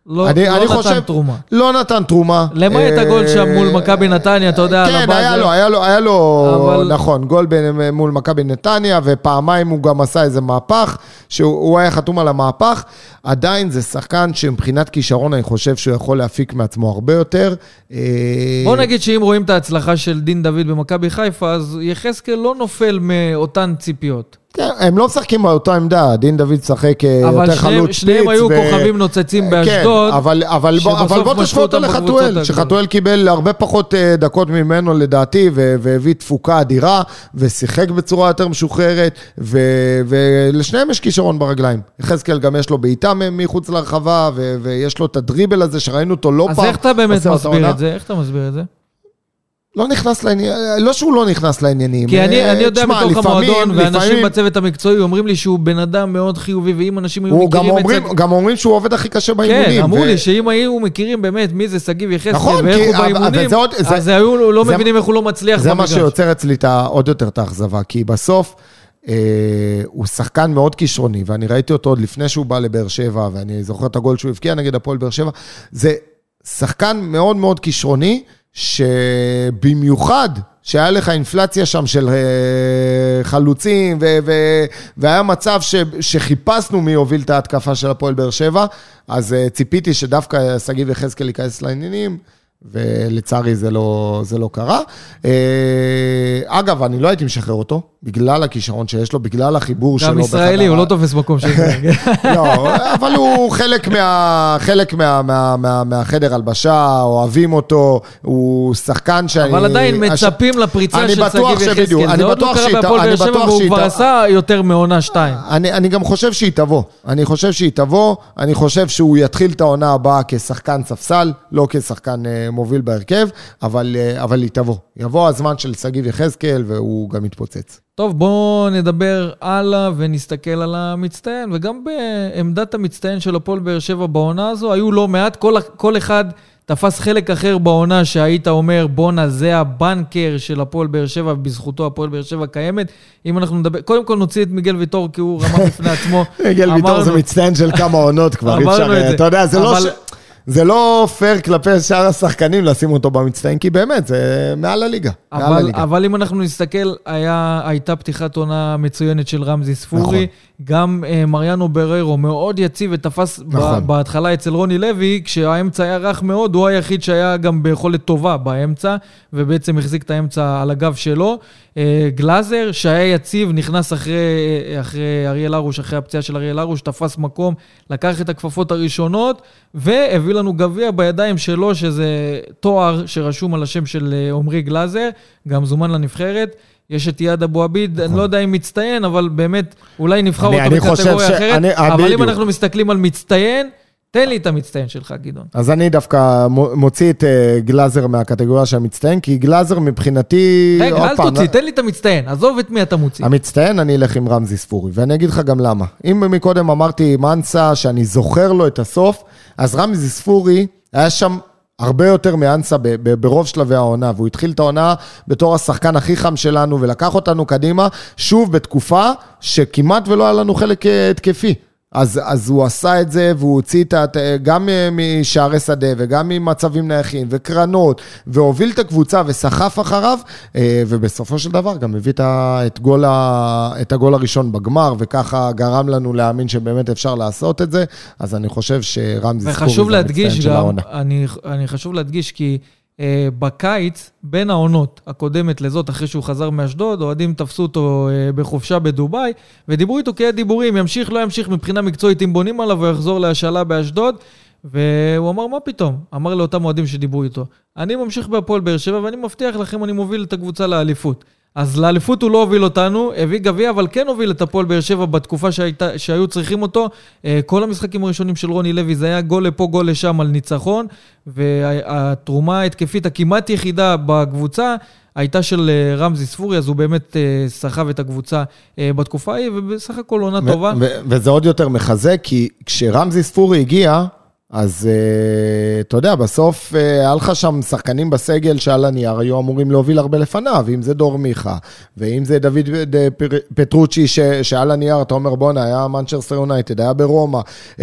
לא אני- לא אני נתן חושב- תרומה. לא נתן תרומה. למעט אה, הגול שם מול מכבי נתניה, אתה יודע, כן. היה לו, היה לו, היה לו, אבל- נכון, גול בין- מול מכבי נתניה, ופעמיים הוא גם עשה איזה מהפך, שהוא הוא היה חתום על המהפך. עדיין זה שחקן שמבחינת כישרון, אני חושב שהוא יכול להפיק מעצמו הרבה יותר. אה, בוא נגיד שאם רואים את ההצלחה של דין דוד במכבי חיפה, אז יחזקאל לא נופל מאותן ציפיות. כן, הם לא משחקים באותה עמדה, דין דוד משחק אה, אבל יותר שניהם- חלוץ שפיץ. שניהם היו ו- כוכבים נוצצים כן, באשדוד, אבל, אבל, שבסוף אבל בוא תשווה אותו לחתואל. שחתואל קיבל הרבה פחות אה, דקות ממנו לדעתי, והביא תפוקה אדירה, ושיחק בצורה יותר משוחררת, ו- ולשניהם יש כישרון ברגליים. יחזקאל גם יש לו בעיטה מחוץ לרחבה, ו- ויש לו את הדריבל הזה שראינו אותו לא אז פעם. איך אתה באמת מסביר. את זה? איך אתה מסביר את זה? לא נכנס לעניין, לא שהוא לא נכנס לעניינים. כי אני, אה, אני יודע תשמע, מתוך לפעמים- המועדון, ואנשים לפעמים- בצוות המקצועי אומרים לי שהוא בן אדם מאוד חיובי, ואם אנשים היו הוא גם מכירים את אומרים, זה... גם אומרים שהוא עובד הכי קשה באימונים. כן, אמרו ו- לי שאם היו מכירים באמת מי זה שגיב יחזקאל נכון, ואיך כי- הוא באימונים, עוד- זה- אז היו לא זה- מבינים איך הוא לא מצליח זה מה במגרש. שיוצר אצלי את ה- עוד יותר את האכזבה, כי בסוף אה, הוא שחקן מאוד כישרוני, ואני ראיתי אותו עוד לפני שהוא בא לבאר שבע, ואני זוכר את הגול שהוא הבקיע נגד הפועל באר שבע. זה שחקן מאוד מאוד כישרוני, שבמיוחד שהיה לך אינפלציה שם של אה, חלוצים, ו- ו- והיה מצב ש- שחיפשנו מי יוביל את ההתקפה של הפועל באר שבע, אז אה, ציפיתי שדווקא שגיב יחזקאל ייכנס לעניינים. ולצערי זה לא, זה לא קרה. אה, אגב, אני לא הייתי משחרר אותו, בגלל הכישרון שיש לו, בגלל החיבור שלו. גם ישראלי, הוא לא תופס מקום של... לא, אבל הוא חלק, מה, חלק מה, מה, מה, מהחדר הלבשה, אוהבים אותו, הוא שחקן שאני... אבל עדיין מצפים לפריצה אני של שגיב יחזקאל. אני זה עוד לא קרה בהפועל אני באר שבע, והוא כבר עשה יותר מעונה שתיים. אני, אני גם חושב שהיא תבוא. אני חושב שהיא תבוא, אני חושב שהוא יתחיל את העונה הבאה כשחקן ספסל, לא כשחקן אה, מוביל בהרכב, אבל, אה, אבל היא תבוא. יבוא הזמן של שגיב יחזקאל והוא גם יתפוצץ. טוב, בואו נדבר הלאה ונסתכל על המצטיין, וגם בעמדת המצטיין של הפועל באר שבע בעונה הזו, היו לא מעט, כל, כל אחד תפס חלק אחר בעונה שהיית אומר, בואנה, זה הבנקר של הפועל באר שבע, ובזכותו הפועל באר שבע קיימת. אם אנחנו נדבר, קודם כל נוציא את מיגל ויטור, כי הוא רמה בפני עצמו. רגל ויטור זה מצטיין של כמה עונות כבר, אי אפשר, את זה. אתה יודע, זה לא... ש... זה לא פייר כלפי שאר השחקנים לשים אותו במצטיין, כי באמת, זה מעל הליגה. מעל אבל, הליגה. אבל אם אנחנו נסתכל, היה, הייתה פתיחת עונה מצוינת של רמזי ספורי. נכון. גם uh, מריאנו בררו מאוד יציב ותפס נכון. נכון. בהתחלה אצל רוני לוי, כשהאמצע היה רך מאוד, הוא היחיד שהיה גם ביכולת טובה באמצע, ובעצם החזיק את האמצע על הגב שלו. Uh, גלאזר, שהיה יציב, נכנס אחרי, אה, אחרי אריאל הרוש, אחרי הפציעה של אריאל הרוש, תפס מקום, לקח את הכפפות הראשונות, והביא לנו גביע בידיים שלו, שזה תואר שרשום על השם של אה, עמרי גלאזר, גם זומן לנבחרת. יש את איאד אבו עביד, אני לא יודע אם מצטיין, אבל באמת, אולי נבחר נכון. אותו בקטגוריה אחרת. אה, אבל אם. אנחנו מסתכלים על מצטיין, תן לי את המצטיין שלך, גדעון. אז אני דווקא מו- מוציא את אה, גלאזר מהקטגוריה של המצטיין, כי גלאזר מבחינתי... רגע, אל תוציא, תן לי את המצטיין, עזוב את מי אתה מוציא. המצטיין, אני אלך עם רמזי ספורי, ואני אגיד לך גם למה. אם מקודם אמרתי מנסה, שאני זוכר לו את הסוף, אז רמזי ספורי, היה שם הרבה יותר מאנסה ב- ב- ברוב שלבי העונה, והוא התחיל את העונה בתור השחקן הכי חם שלנו, ולקח אותנו קדימה, שוב בתקופה שכמעט ולא היה לנו חלק אה, התקפי. אז, אז הוא עשה את זה, והוא הוציא את, ה- גם אה, משערי שדה וגם ממצבים נייחים וקרנות, והוביל את הקבוצה וסחף אחריו, אה, ובסופו של דבר גם הביא את, גול ה, את הגול הראשון בגמר, וככה גרם לנו להאמין שבאמת אפשר לעשות את זה, אז אני חושב שרמזי וחשוב זה המצטיין להדגיש של גם, העונה. אני, אני חשוב להדגיש כי אה, בקיץ, בין העונות הקודמת לזאת, אחרי שהוא חזר מאשדוד, אוהדים תפסו אותו אה, בחופשה בדובאי, ודיברו איתו כעת דיבורים, ימשיך, לא ימשיך מבחינה מקצועית, אם בונים עליו, הוא יחזור להשאלה באשדוד. והוא אמר, מה פתאום? אמר לאותם אוהדים שדיברו איתו, אני ממשיך בהפועל באר שבע, ואני מבטיח לכם, אני מוביל את הקבוצה לאליפות. אז לאליפות הוא לא הוביל אותנו, הביא גביע, אבל כן הוביל את הפועל באר שבע בתקופה שהייתה, שהיו צריכים אותו. אה, כל המשחקים הראשונים של רוני לוי זה היה גול לפה, גול לשם על ניצחון, והתרומה ההתקפית הכמעט יחידה בקבוצה הייתה של אה, רמזי ספורי, אז הוא באמת אה, סחב את הקבוצה בתקופה ההיא, ובסך הכל עונה טובה. וזה עוד יותר מחזק, כי כשרמזי ספורי הגיע, אז uh, אתה יודע, בסוף uh, היה לך שם שחקנים בסגל שעל הנייר היו אמורים להוביל הרבה לפניו, אם זה דור מיכה, ואם זה דוד פטרוצ'י, ש, שעל הנייר, אתה אומר, בואנה, היה מנצ'רסטר יונייטד, היה ברומא. אה, אה,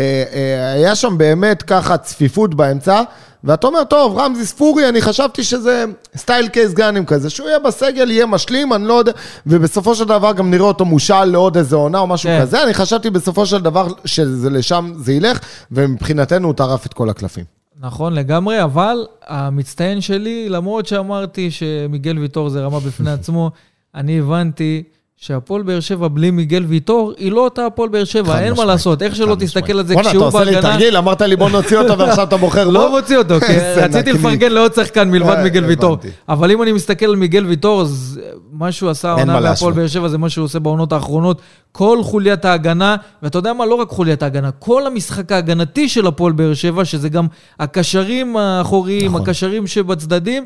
היה שם באמת ככה צפיפות באמצע. ואתה אומר, טוב, רמזי ספורי, אני חשבתי שזה סטייל קייס גאנים כזה, שהוא יהיה בסגל, יהיה משלים, אני לא יודע, ובסופו של דבר גם נראה אותו מושאל לעוד איזה עונה או משהו כן. כזה, אני חשבתי בסופו של דבר שלשם זה ילך, ומבחינתנו הוא טרף את כל הקלפים. נכון לגמרי, אבל המצטיין שלי, למרות שאמרתי שמיגל ויטור זה רמה בפני עצמו, אני הבנתי שהפועל באר שבע בלי מיגל ויטור, היא לא אותה הפועל באר שבע, אין מה לעשות, איך שלא תסתכל על זה כשהוא בהגנה... בוא'נה, אתה עושה לי תרגיל, אמרת לי בוא נוציא אותו ועכשיו אתה בוחר בו? לא מוציא אותו, כי רציתי לפרגן לעוד שחקן מלבד אה, מיגל ויטור. אבל אם אני מסתכל על מיגל ויטור, אז מה שהוא עשה העונה בהפועל באר שבע זה מה שהוא עושה בעונות האחרונות. כל חוליית ההגנה, ואתה יודע מה? לא רק חוליית ההגנה, כל המשחק ההגנתי של הפועל באר שבע, שזה גם הקשרים האחוריים, נכון. הקשרים שבצדדים,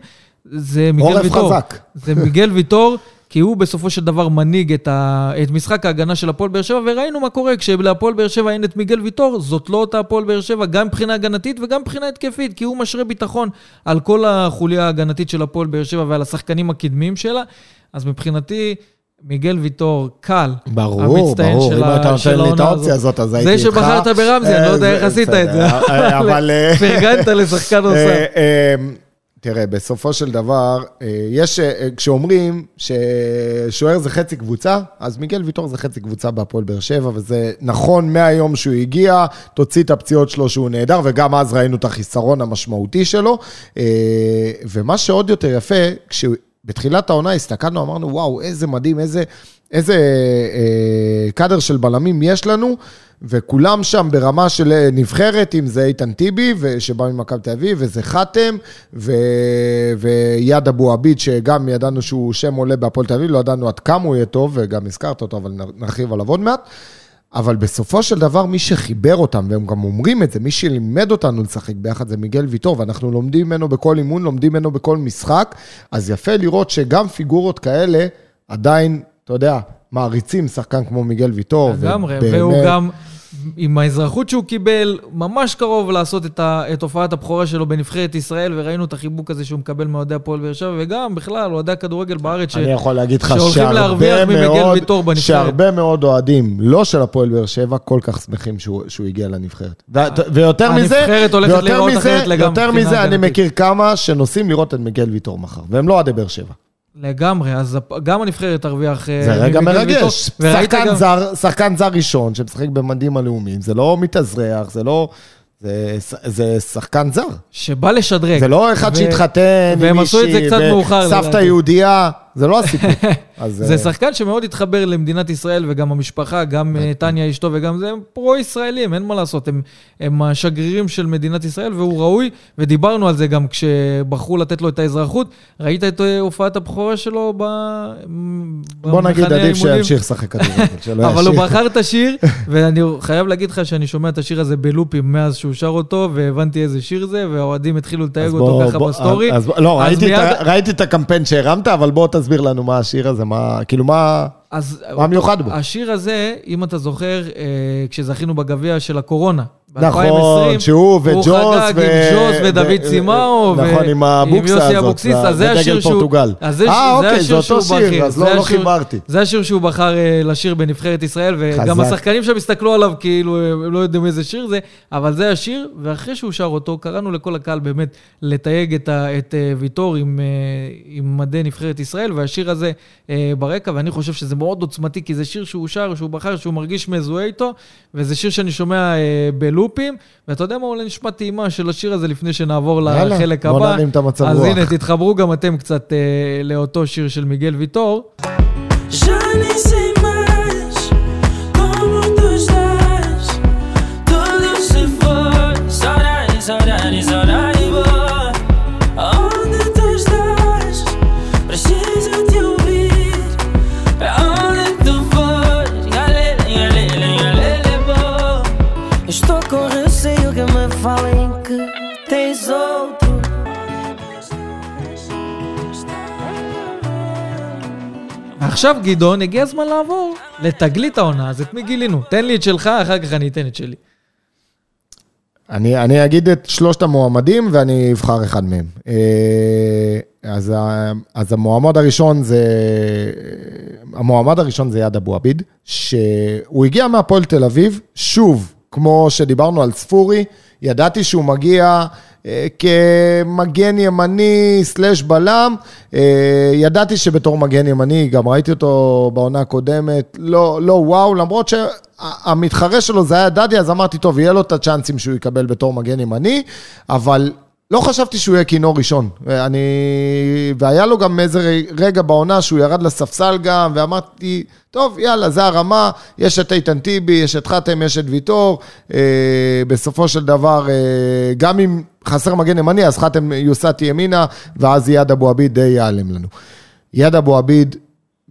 זה מיגל ויטור. עורף חזק. זה מיגל ויטור. כי הוא בסופו של דבר מנהיג את, ה... את משחק ההגנה של הפועל באר שבע, וראינו מה קורה, כשלהפועל באר שבע אין את מיגל ויטור, זאת לא אותה הפועל באר שבע, גם מבחינה הגנתית וגם מבחינה התקפית, כי הוא משרה ביטחון על כל החוליה ההגנתית של הפועל באר שבע ועל השחקנים הקדמיים שלה. אז מבחינתי, מיגל ויטור, קל, ברור, ברור, אם אתה נותן לי את האופציה הזאת, אז הייתי איתך. זה שבחרת ברמזי, אני לא יודע איך עשית את זה, אבל... פרגנת לשחקן נוסף. אה, אה, תראה, בסופו של דבר, אה, יש, אה, כשאומרים ששוער זה חצי קבוצה, אז מיגל ויטור זה חצי קבוצה בהפועל באר שבע, וזה נכון מהיום שהוא הגיע, תוציא את הפציעות שלו שהוא נהדר, וגם אז ראינו את החיסרון המשמעותי שלו. אה, ומה שעוד יותר יפה, כשבתחילת העונה הסתכלנו, אמרנו, וואו, איזה מדהים, איזה, איזה קאדר של בלמים יש לנו. וכולם שם ברמה של אה, נבחרת, אם זה איתן טיבי, שבא ממכבי תל אביב, וזה חתם, ו... ויד אבו עביד, שגם ידענו שהוא שם עולה בהפועל תל אביב, לא ידענו עד כמה הוא יהיה טוב, וגם הזכרת אותו, אבל נרחיב עליו עוד מעט. אבל בסופו של דבר, מי שחיבר אותם, והם גם אומרים את זה, מי שלימד אותנו לשחק ביחד זה מיגל ויטור, ואנחנו לומדים ממנו בכל אימון, לומדים ממנו בכל משחק, אז יפה לראות שגם פיגורות כאלה עדיין, אתה יודע, מעריצים שחקן כמו מיגל ויטור. לגמרי, והוא גם... עם האזרחות שהוא קיבל, ממש קרוב לעשות את, ה, את הופעת הבכורה שלו בנבחרת ישראל, וראינו את החיבוק הזה שהוא מקבל מאוהדי הפועל באר שבע, וגם בכלל, אוהדי הכדורגל בארץ, ש... אני יכול להגיד לך שהרבה מאוד, שהרבה מאוד אוהדים, לא של הפועל באר שבע, כל כך שמחים שהוא, שהוא הגיע לנבחרת. ו, ויותר מזה, הנבחרת הולכת לראות אחרת לגמרי. יותר מזה, אני מכיר כמה שנוסעים לראות את מיגל ויטור מחר, והם לא אוהדי באר שבע. לגמרי, אז גם הנבחרת תרוויח... אה, זה רגע מרגש. שחקן, גם... זר, שחקן זר ראשון שמשחק במדים הלאומיים, זה לא מתאזרח, זה לא... זה, זה שחקן זר. שבא לשדרג. זה לא אחד ו... שהתחתן עם מישהי, והם עשו את זה קצת מאוחר. סבתא יהודייה. זה לא הסיפור. זה אה, שחקן שמאוד התחבר למדינת ישראל, וגם המשפחה, גם אה, טניה אשתו וגם זה, הם פרו-ישראלים, אין מה לעשות, הם, הם השגרירים של מדינת ישראל, והוא ראוי, ודיברנו על זה גם כשבחרו לתת לו את האזרחות. ראית את אה, הופעת הבכורה שלו ב... בוא נגיד, עדיף שימשיך לשחק כדורגל, אבל הוא בחר את השיר, ואני חייב להגיד לך שאני שומע את השיר הזה בלופים מאז שהוא שר אותו, והבנתי איזה שיר זה, והאוהדים התחילו לתייג אותו ככה בסטורי. לא, ראיתי את הקמפיין שהרמת, אבל בוא תסביר. תסביר לנו מה השיר הזה, מה, כאילו מה... אז מה מיוחד בו? השיר הזה, אם אתה זוכר, אה, כשזכינו בגביע של הקורונה, נכון, שהוא וג'וס. הוא חגג עם ג'וס ודוד צימאו. נכון, עם הבוקסה הזאת, ודגל פורטוגל. אה, אוקיי, זה אותו שיר, אז לא, לא חיברתי. זה השיר שהוא בחר אה, לשיר בנבחרת ישראל, וגם השחקנים שם הסתכלו עליו כאילו הם לא יודעים איזה שיר זה, אבל זה השיר, ואחרי שהוא שר אותו, קראנו לכל הקהל באמת לתייג את אה, ויטור עם מדי נבחרת ישראל, והשיר הזה ברקע, ואני חושב שזה מאוד עוצמתי, כי זה שיר שהוא שר, שהוא בחר, שהוא מרגיש מזוהה איתו, וזה שיר שאני שומע בלופים, ואתה יודע מה אולי נשמע טעימה של השיר הזה לפני שנעבור לחלק הבא. בוא נרים את המצב רוח. אז הנה, תתחברו גם אתם קצת אה, לאותו שיר של מיגל ויטור. ועכשיו, גדעון, הגיע הזמן לעבור לתגלית העונה, אז את מי גילינו? תן לי את שלך, אחר כך אני אתן את שלי. אני, אני אגיד את שלושת המועמדים ואני אבחר אחד מהם. אה, אז, אז המועמד הראשון זה, המועמד הראשון זה יד אבו עביד, שהוא הגיע מהפועל תל אביב, שוב, כמו שדיברנו על ספורי, ידעתי שהוא מגיע כמגן ימני סלש בלם, אה, ידעתי שבתור מגן ימני, גם ראיתי אותו בעונה הקודמת, לא, לא וואו, למרות שהמתחרה שלו זה היה דדי, אז אמרתי, טוב, יהיה לו את הצ'אנסים שהוא יקבל בתור מגן ימני, אבל לא חשבתי שהוא יהיה כינור ראשון. אני... והיה לו גם איזה רגע בעונה שהוא ירד לספסל גם, ואמרתי, טוב, יאללה, זה הרמה, יש את איתן טיבי, יש את חתם, יש את ויטור. אה, בסופו של דבר, אה, גם אם חסר מגן ימני, אז חתם יוסט ימינה, ואז יד אבו עביד די ייעלם לנו. יד אבו עביד,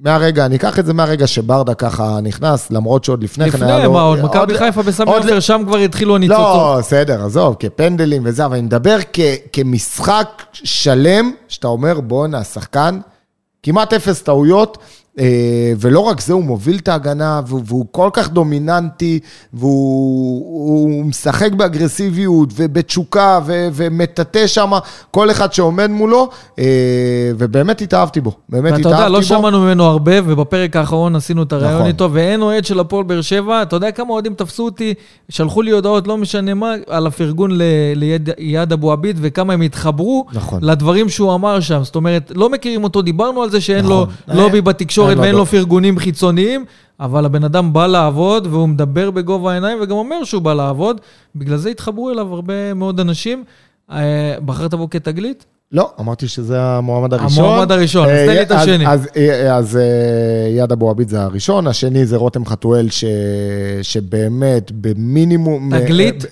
מהרגע, אני אקח את זה מהרגע שברדה ככה נכנס, למרות שעוד לפני כן היה לו... לפני, מה עוד? מכבי חיפה בסמי עופר, שם כבר התחילו הניצוצות. לא, בסדר, עזוב, כפנדלים וזה, אבל אני מדבר כ, כמשחק שלם, שאתה אומר, בואנה, השחקן, כמעט אפס טעויות, אה, ולא רק זה, הוא מוביל את ההגנה, והוא, כל כך דומיננטי, והוא הוא משחק באגרסיביות ובתשוקה, ומטאטא שם כל אחד שעומד מולו, אה, ובאמת התאהבתי בו, באמת ואתה התאהבתי יודע, בו. לא שמענו ממנו הרבה, ובפרק האחרון עשינו את הראיון נכון. איתו, ואין אוהד של הפועל באר שבע, אתה יודע כמה אוהדים תפסו אותי, שלחו לי הודעות, לא משנה מה, על הפרגון ליד אבו עביד, וכמה הם התחברו נכון. לדברים שהוא אמר שם. זאת אומרת, לא מכירים אותו, דיברנו על זה שאין נכון. לו לובי בתקשורת לו ואין לו פרגונים חיצוניים, אבל הבן אדם בא לעבוד, והוא מדבר בגובה העיניים, וגם אומר שהוא בא לעבוד, בגלל זה התחברו אליו הרבה מאוד אנשים. אה, בחרת בו כתגלית? לא, אמרתי שזה המועמד הראשון. המועמד הראשון, אז אה, תן לי את אז- השני. אז, אה, אז אה, יד אבו עביד זה הראשון, השני זה רותם חתואל, ש... שבאמת במינימום... תגלית?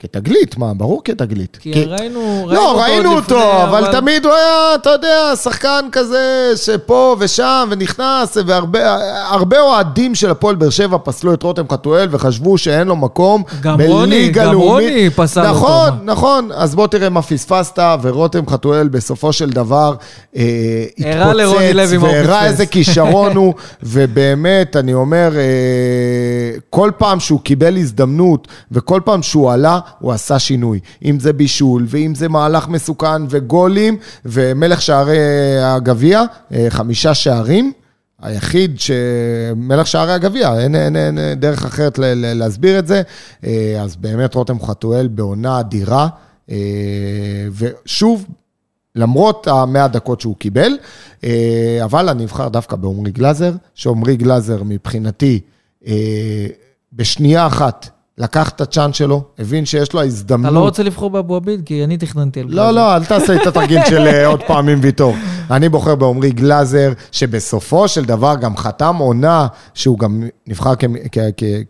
כתגלית, מה, ברור כתגלית. כי כי- ראינו, לא, עוד ראינו לפני, אותו, אבל תמיד הוא היה, אתה יודע, שחקן כזה שפה ושם ונכנס, והרבה הרבה אוהדים של הפועל באר שבע פסלו את רותם חתואל וחשבו שאין לו מקום גם בליגה רוני, גם לאומית. רוני פסל אותו, נכון, מה? נכון, אז בוא תראה מה פספסת, ורותם חתואל בסופו של דבר אה, הוא והראה. איזה כישרון הוא, ובאמת, אני אומר, אה, כל פעם שהוא קיבל הזדמנות, וכל פעם שהוא עלה, הוא עשה שינוי. אם זה בישול, ואם זה מהלך מסוכן, וגולים, ומלך שערי הגביע, אה, חמישה שערים. היחיד שמלך שערי הגביע, אין, אין, אין דרך אחרת ל- ל- להסביר את זה. אה, אז באמת רותם חתואל בעונה אדירה, אה, ושוב, למרות המאה דקות שהוא קיבל, אבל אני אבחר דווקא בעומרי גלאזר, שעומרי גלאזר מבחינתי, בשנייה אחת לקח את הצ'אנס שלו, הבין שיש לו ההזדמנות. אתה לא רוצה לבחור באבו עביד? כי אני תכננתי על לא, לא, אל תעשה את התרגיל של אה, עוד פעם עם ויטור. אני בוחר בעומרי גלאזר, שבסופו של דבר גם חתם עונה, שהוא גם נבחר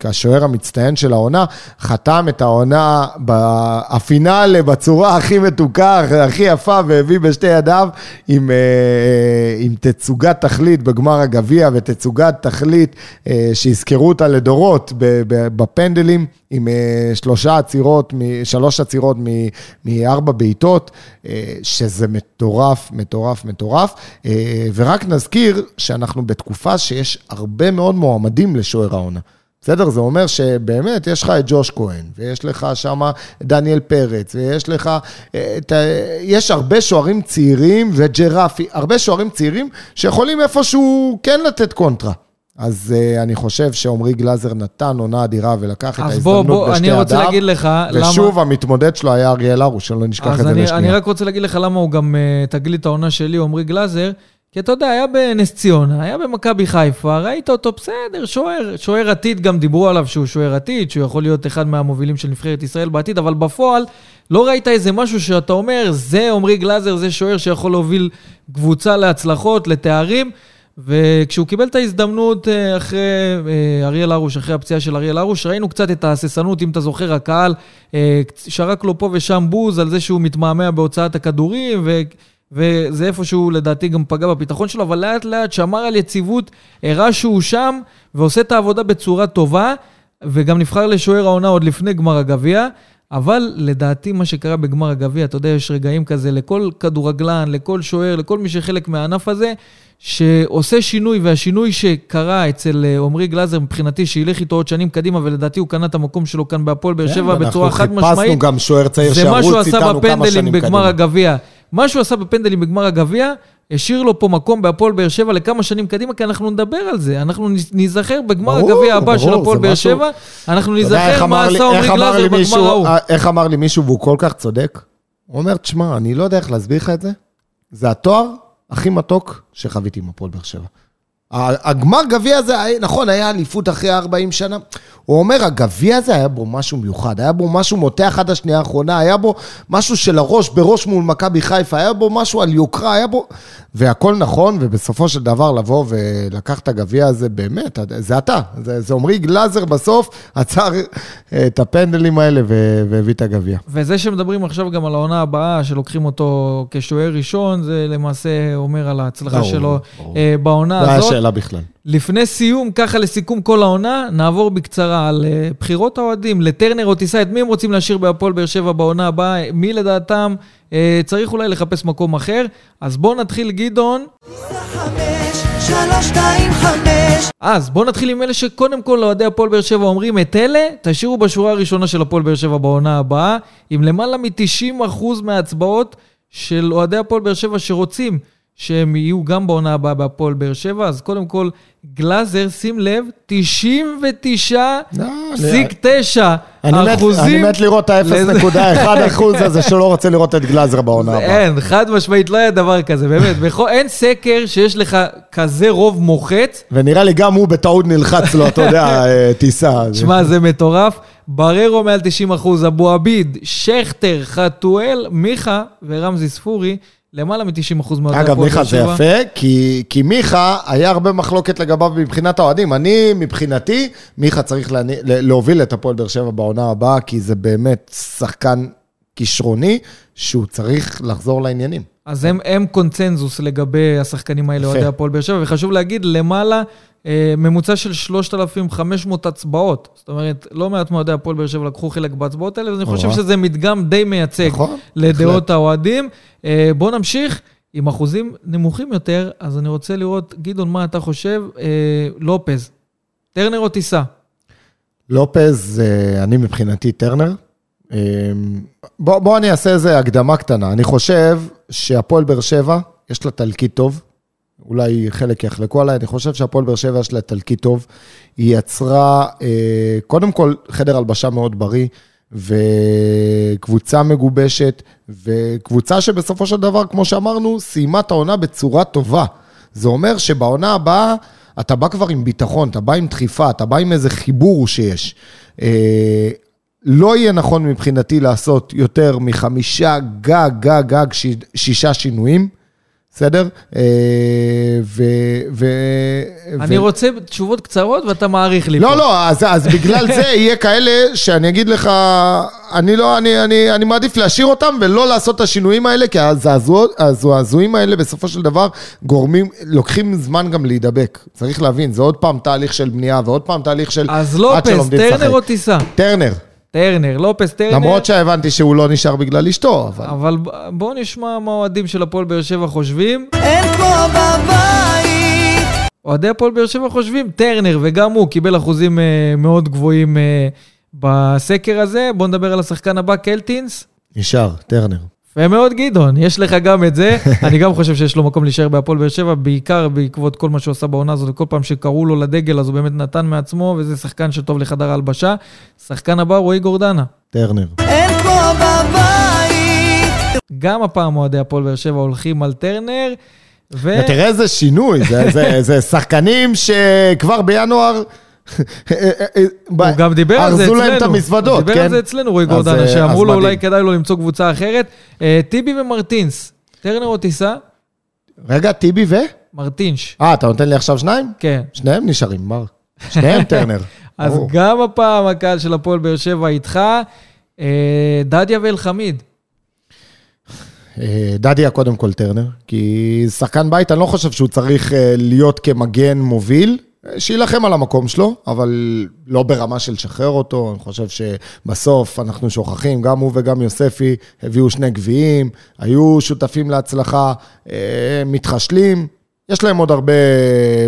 כשוער המצטיין של העונה, חתם את העונה בפינאלה בצורה הכי מתוקה, הכי יפה, והביא בשתי ידיו עם, אה, עם תצוגת תכלית בגמר הגביע, ותצוגת תכלית אה, שיזכרו אותה לדורות בפנדלים. עם אה, שלושה עצירות, שלוש עצירות מארבע בעיטות, אה, שזה מטורף, מטורף, מטורף. אה, ורק נזכיר שאנחנו בתקופה שיש הרבה מאוד מועמדים לשוער העונה. בסדר? זה אומר שבאמת יש לך את ג'וש כהן, ויש לך שם דניאל פרץ, ויש לך, את, יש הרבה שוערים צעירים וג'רפי, הרבה שוערים צעירים שיכולים איפשהו כן לתת קונטרה. אז uh, אני חושב שעמרי גלאזר נתן עונה אדירה ולקח את אז בוא, ההזדמנות בוא, בשתי אני רוצה ידיו. להגיד לך למה... ושוב, המתמודד שלו היה אריאל הרוש, שלא נשכח אז את זה לשנייה. אני רק רוצה להגיד לך למה הוא גם uh, תגלית העונה שלי, עמרי גלאזר, כי אתה יודע, היה בנס ציונה, היה במכבי חיפה, ראית אותו בסדר, שוער, שוער עתיד, גם דיברו עליו שהוא שוער עתיד, שהוא יכול להיות אחד מהמובילים של נבחרת ישראל בעתיד, אבל בפועל לא ראית איזה משהו שאתה אומר, זה עמרי גלאזר, זה שוער שיכול להוביל קבוצה להצלחות, לתארים. וכשהוא קיבל את ההזדמנות אה, אחרי אה, אריאל הרוש, אחרי הפציעה של אריאל הרוש, ראינו קצת את ההססנות, אם אתה זוכר, הקהל אה, שרק לו פה ושם בוז על זה שהוא מתמהמה בהוצאת הכדורים, ו... וזה איפשהו לדעתי גם פגע בביטחון שלו, אבל לאט לאט שמר על יציבות, הראה שהוא שם ועושה את העבודה בצורה טובה, וגם נבחר לשוער העונה עוד לפני גמר הגביע. אבל לדעתי מה שקרה בגמר הגביע, אתה יודע, יש רגעים כזה לכל כדורגלן, לכל שוער, לכל מי שחלק מהענף הזה, שעושה שינוי, והשינוי שקרה אצל אה, עמרי גלאזר, מבחינתי, שילך איתו עוד שנים קדימה, ולדעתי הוא קנה את המקום שלו כאן בהפועל באר כן, שבע בצורה חד ואנחנו חיפשנו משמעית. גם שוער צעיר זה מה שהוא שירוץ עשה איתנו כמה בפנדלים שנים בגמר קדימה. הגביע. מה שהוא עשה בפנדלים בגמר הגביע, השאיר לו פה מקום בהפועל באר שבע לכמה שנים קדימה, כי אנחנו נדבר על זה. אנחנו ניזכר בגמר הגביע הבא של ברור, הפועל זה באר שבע, אנחנו ניזכר מה עשה עמרי לי גלאזר מישהו- בגמר ההוא. אה, איך אמר לי מישהו, והוא כל כך צודק? הוא אומר, תשמע, אני לא יודע איך להסביר לך את זה, זה התואר הכי מתוק שחוויתי עם הפועל באר שבע. הגמר גביע הזה, נכון, היה אליפות אחרי 40 שנה. הוא אומר, הגביע הזה היה בו משהו מיוחד, היה בו משהו מותח עד השנייה האחרונה, היה בו משהו של הראש בראש מול מכבי חיפה, היה בו משהו על יוקרה, היה בו... והכל נכון, ובסופו של דבר לבוא ולקח את הגביע הזה, באמת, זה אתה. זה, זה עמרי גלאזר בסוף עצר אה, את הפנדלים האלה והביא את הגביע. וזה שמדברים עכשיו גם על העונה הבאה, שלוקחים אותו כשוער ראשון, זה למעשה אומר על ההצלחה ברור, שלו ברור. אה, בעונה היה הזאת. שאלה בכלל. לפני סיום, ככה לסיכום כל העונה, נעבור בקצרה על אה, בחירות האוהדים לטרנר או טיסה, את מי הם רוצים להשאיר בהפועל באר שבע בעונה הבאה, מי לדעתם אה, צריך אולי לחפש מקום אחר. אז בואו נתחיל, גדעון. אז בואו נתחיל עם אלה שקודם כל אוהדי הפועל באר שבע אומרים את אלה, תשאירו בשורה הראשונה של הפועל באר שבע בעונה הבאה, עם למעלה מ-90% מההצבעות של אוהדי הפועל באר שבע שרוצים שהם יהיו גם בעונה הבאה בהפועל באר שבע, אז קודם כל, גלאזר, שים לב, 99.9 אני מת- אחוזים. אני מת לראות את לזה- ה-0.1 אחוז הזה שלא רוצה לראות את גלאזר בעונה הבאה. אין, חד משמעית, לא היה דבר כזה, באמת. אין סקר שיש לך כזה רוב מוחץ. ונראה לי גם הוא בטעות נלחץ לו, אתה יודע, אה, טיסה. שמע, זה מטורף. בררו מעל 90 אחוז, אבו עביד, שכטר, חתואל, מיכה ורמזי ספורי, למעלה מ-90 אחוז מאוהדי אגב, מיכה זה. יפה, כי, כי מיכה, היה הרבה מחלוקת לגביו מבחינת האוהדים. אני, מבחינתי, מיכה צריך להני, להוביל את הפועל באר שבע בעונה הבאה, כי זה באמת שחקן כישרוני, שהוא צריך לחזור לעניינים. אז הם, הם קונצנזוס לגבי השחקנים האלה. אוהדי הפועל באר שבע, וחשוב להגיד, למעלה, ממוצע של 3,500 הצבעות. זאת אומרת, לא מעט מאוהדי הפועל באר שבע לקחו חלק בהצבעות האלה, ואני חושב. שזה מדגם די מייצג נכון, לדעות. האוהדים. אה, בואו נמשיך. עם אחוזים נמוכים יותר, אז אני רוצה לראות, גדעון, מה אתה חושב? אה, לופז, טרנר או טיסה? לופז, אה, אני מבחינתי טרנר. אה, בוא, בוא אני אעשה איזה הקדמה קטנה. אני חושב שהפועל באר שבע, יש לה תלקיט טוב. אולי חלק יחלקו עליי, אני חושב שהפועל באר שבע יש לה תלקיט טוב. היא יצרה, אה, קודם כל, חדר הלבשה מאוד בריא, וקבוצה מגובשת, וקבוצה שבסופו של דבר, כמו שאמרנו, סיימה את העונה בצורה טובה. זה אומר שבעונה הבאה, אתה בא כבר עם ביטחון, אתה בא עם דחיפה, אתה בא עם איזה חיבור שיש. אה, לא יהיה נכון מבחינתי לעשות יותר מחמישה גג, גג, גג, שישה שינויים, בסדר? אה, ו... ו... אני רוצה תשובות קצרות ואתה מעריך לי פה. לא, לא, אז, אז בגלל זה יהיה כאלה שאני אגיד לך, אני לא, אני, אני, אני מעדיף להשאיר אותם ולא לעשות את השינויים האלה, כי הזעזוע- הזעזועים האלה בסופו של דבר גורמים, לוקחים זמן גם להידבק. צריך להבין, זה עוד פעם תהליך של בנייה ועוד פעם תהליך של... אז עד לופס. טרנר או טיסה? טרנר. טרנר, לופס, טרנר. למרות שהבנתי שהוא לא נשאר בגלל אשתו, אבל... אבל בואו נשמע מה האוהדים של הפועל באר שבע חושבים. אין כמו בבית. אוהדי הפועל באר שבע חושבים, טרנר, וגם הוא קיבל אחוזים אה, מאוד גבוהים אה, בסקר הזה. בואו נדבר על השחקן הבא, קלטינס. נשאר, טרנר. יפה מאוד, גדעון, יש לך גם את זה. אני גם חושב שיש לו מקום להישאר בהפועל באר שבע, בעיקר בעקבות כל מה שהוא עשה בעונה הזאת, וכל פעם שקראו לו לדגל, אז הוא באמת נתן מעצמו, וזה שחקן שטוב לחדר ההלבשה. שחקן הבא, רועי גורדנה. טרנר. אין כמו בבית. גם הפעם אוהדי הפועל באר שבע הולכים על טרנר, ו... ותראה איזה שינוי, זה, זה, זה שחקנים שכבר בינואר... הוא גם דיבר על זה ארזו אצלנו. להם את המזוודות, הוא דיבר כן? על זה אצלנו, רועי גורדנה, שאמרו לו אולי. כדאי לו למצוא קבוצה אחרת. אה, טיבי ומרטינס, טרנר או טיסה? רגע, טיבי ו? מרטינש, אה, אתה נותן לי עכשיו שניים? כן. שניהם נשארים, מר. שניהם טרנר. אז. גם הפעם הקהל של הפועל באר שבע איתך. אה, דדיה ואלחמיד. אה, דדיה קודם כל טרנר, כי שחקן בית, אני לא חושב שהוא צריך להיות כמגן מוביל, שיילחם על המקום שלו, אבל לא ברמה של לשחרר אותו. אני חושב שבסוף אנחנו שוכחים, גם הוא וגם יוספי הביאו שני גביעים, היו שותפים להצלחה, אה, מתחשלים. יש להם עוד הרבה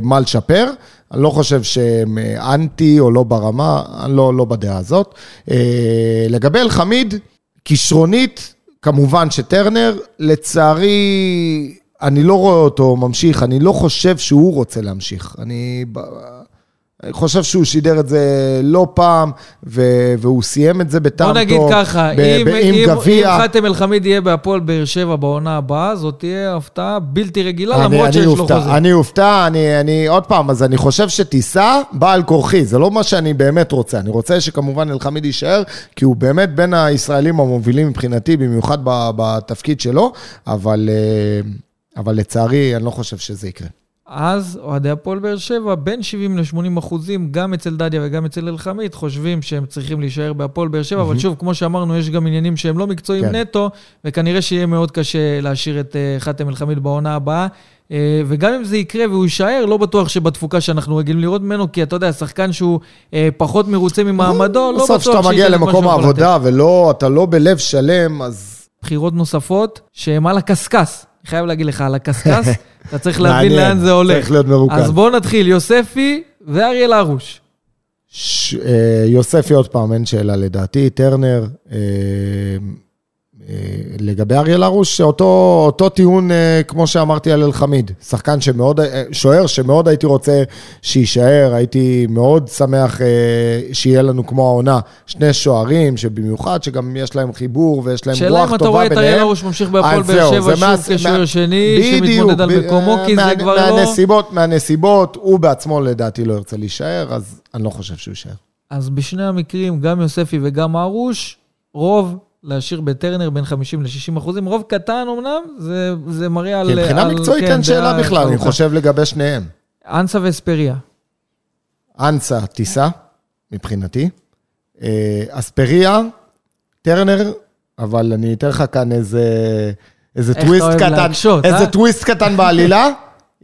מה לשפר. אני לא חושב שהם אה, אנטי או לא ברמה, אני לא, לא בדעה הזאת. אה, לגבי אלחמיד, כישרונית, כמובן שטרנר, לצערי, אני לא רואה אותו ממשיך, אני לא חושב שהוא רוצה להמשיך. אני, אני חושב שהוא שידר את זה לא פעם, ו- והוא סיים את זה בטעם טוב. בוא נגיד ככה, ב- אם, ב- אם. אם חאתם אל-חמיד יהיה בהפועל באר שבע בעונה הבאה, זאת תהיה הפתעה בלתי רגילה, אני- למרות אני שיש לו אופתע, חוזה. אני אופתע, אני, אני, עוד פעם, אז אני חושב שטיסה באה על כורחי, זה לא מה שאני באמת רוצה. אני רוצה שכמובן אלחמיד יישאר, כי הוא באמת בין הישראלים המובילים מבחינתי, במיוחד בתפקיד שלו, אבל, אה, אבל לצערי, אני לא חושב שזה יקרה. אז אוהדי הפועל באר שבע, בין 70 ל-80 אחוזים, גם אצל דדיה וגם אצל אלחמיד, חושבים שהם צריכים להישאר בהפועל באר שבע, אבל שוב, כמו שאמרנו, יש גם עניינים שהם לא מקצועיים כן. נטו, וכנראה שיהיה מאוד קשה להשאיר את אה, חאתם אלחמיד בעונה הבאה. אה, וגם אם זה יקרה והוא יישאר, לא בטוח שבתפוקה שאנחנו רגילים לראות ממנו, כי אתה יודע, שחקן שהוא אה, פחות מרוצה ממעמדו, לא בטוח בסוף כשאתה מגיע שייתן למקום. העבודה ואתה לא בלב שלם, אז בחירות נוספות שהן על הקשקש. אני חייב להגיד לך, על הקשקש, אתה צריך להבין לאן זה הולך. צריך להיות מרוכז. אז בואו נתחיל, יוספי ואריאל הרוש. ש... אה, יוספי עוד פעם, אין שאלה לדעתי, טרנר. אה, לגבי אריאל הרוש, אותו, אותו טיעון, אה, כמו שאמרתי על אלחמיד, שחקן שמאוד, אה, שוער שמאוד הייתי רוצה שיישאר, הייתי מאוד שמח שיהיה לנו כמו העונה, שני שוערים, שבמיוחד, שגם יש להם חיבור ויש להם שאלה רוח אם אתה טובה רואה את ביניהם. אריאל הרוש ממשיך בהפועל באר שבע שוב מה- כשוער מה- שני, בדיוק, שמתמודד על ב- מקומו, כי מה- זה כבר לא... מהנסיבות, מהנסיבות, הוא בעצמו לדעתי לא ירצה להישאר, אז אני לא חושב שהוא יישאר. אז בשני המקרים, גם יוספי וגם הרוש, רוב להשאיר בטרנר בין 50 ל-60 אחוזים. רוב קטן אמנם, זה, זה מראה על... כי מבחינה על- מקצועית כן, אין שאלה בכלל, אני. חושב לגבי שניהם. אנסה ואספריה. אנסה, טיסה, מבחינתי. אה, אספריה, טרנר, אבל אני אתן לך כאן איזה, איזה טוויסט קטן, להקשות, איזה אה? טוויסט קטן בעלילה,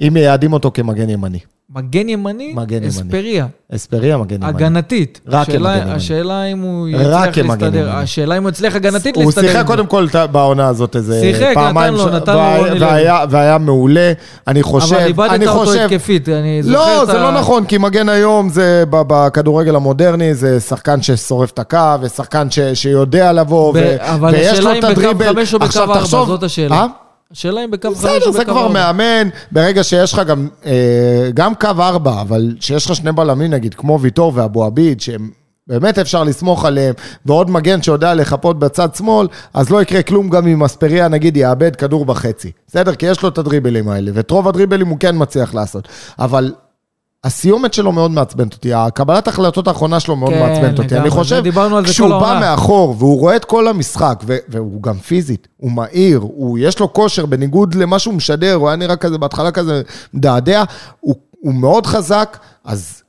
אם מייעדים אותו כמגן ימני. מגן ימני, מגן ימני. אספריה. אספריה, מגן ימני. הגנתית. רק השאלה- כמגן ימני. השאלה אם הוא יצליח להסתדר. ימני. השאלה אם הוא יצליח הגנתית הוא להסתדר. שיחק עם זה. קודם כל בעונה הזאת איזה שיחק, פעמיים. נתן לו, נתן לו והיה- רוני לוי. והיה- מעולה. אני חושב, אבל איבדת אותו חושב... התקפית, אני זוכר לא, את זה ה- לא נכון, כי מגן היום זה בכדורגל המודרני, זה שחקן ששורף את הקו, ושחקן ש- שיודע לבוא, ו- ב- אבל ויש השאלה לו אם את בקו הדריבל. חמש או בקו ארבע, זאת השאלה. השאלה אם בקו חמש או בסדר, בקו זה כבר ארבע. מאמן, ברגע שיש לך גם, אה, גם קו ארבע, אבל שיש לך שני בלמים, נגיד, כמו ויטור ואבו עביד, שהם באמת אפשר לסמוך עליהם, ועוד מגן שיודע לחפות בצד שמאל, אז לא יקרה כלום גם אם אספריה, נגיד, יאבד כדור בחצי. בסדר? כי יש לו את הדריבלים האלה, ואת רוב הדריבלים הוא כן מצליח לעשות. אבל... הסיומת שלו מאוד מעצבנת אותי, הקבלת ההחלטות האחרונה שלו מאוד כן, מעצבנת אותי. אני חושב, כשהוא בא. מאחור והוא רואה את כל המשחק, ו- והוא גם פיזית, הוא מהיר, הוא, יש לו כושר, בניגוד למה שהוא משדר, הוא היה נראה כזה, בהתחלה כזה מדעדע, הוא, הוא מאוד חזק, אז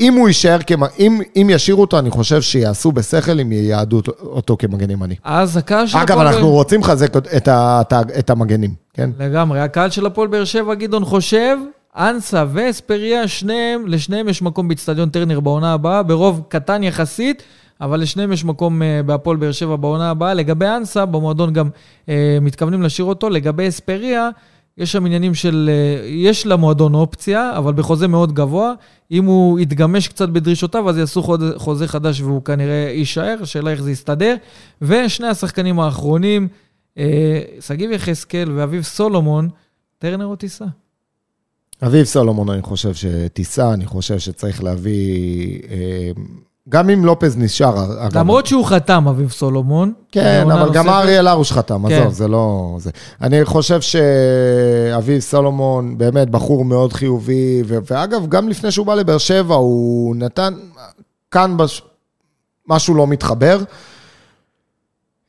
אם הוא יישאר, כמ... אם, אם ישאירו אותו, אני חושב שיעשו בשכל אם ייעדו אותו- כמגן ימני. אז הקהל של אגב, הפועל אנחנו באר- רוצים לחזק את, ה, את, ה, את המגנים, כן? לגמרי, הקהל של הפועל באר שבע, גדעון חושב, אנסה ואספריה, שניהם, לשניהם יש מקום באצטדיון טרנר בעונה הבאה, ברוב קטן יחסית, אבל לשניהם יש מקום אה, בהפועל באר שבע בעונה הבאה. לגבי אנסה, במועדון גם אה, מתכוונים להשאיר אותו. לגבי אספריה, יש שם עניינים של... אה, יש למועדון אופציה, אבל בחוזה מאוד גבוה. אם הוא יתגמש קצת בדרישותיו, אז יעשו חוזה, חדש והוא כנראה יישאר, השאלה איך זה יסתדר. ושני השחקנים האחרונים, שגיב יחזקאל ואביב סולומון, טרנר או טיסה? אביב סולומון, אני חושב שטיסה, אני חושב שצריך להביא... אה, גם אם לופז נשאר, אגב, למרות שהוא חתם, אביב סולומון. כן, אבל גם. אריאל הרוש חתם, כן. עזוב, זה לא... זה. אני חושב שאביב סולומון באמת בחור מאוד חיובי, ו- ואגב, גם לפני שהוא בא לבאר שבע, הוא נתן... כאן בש... משהו לא מתחבר.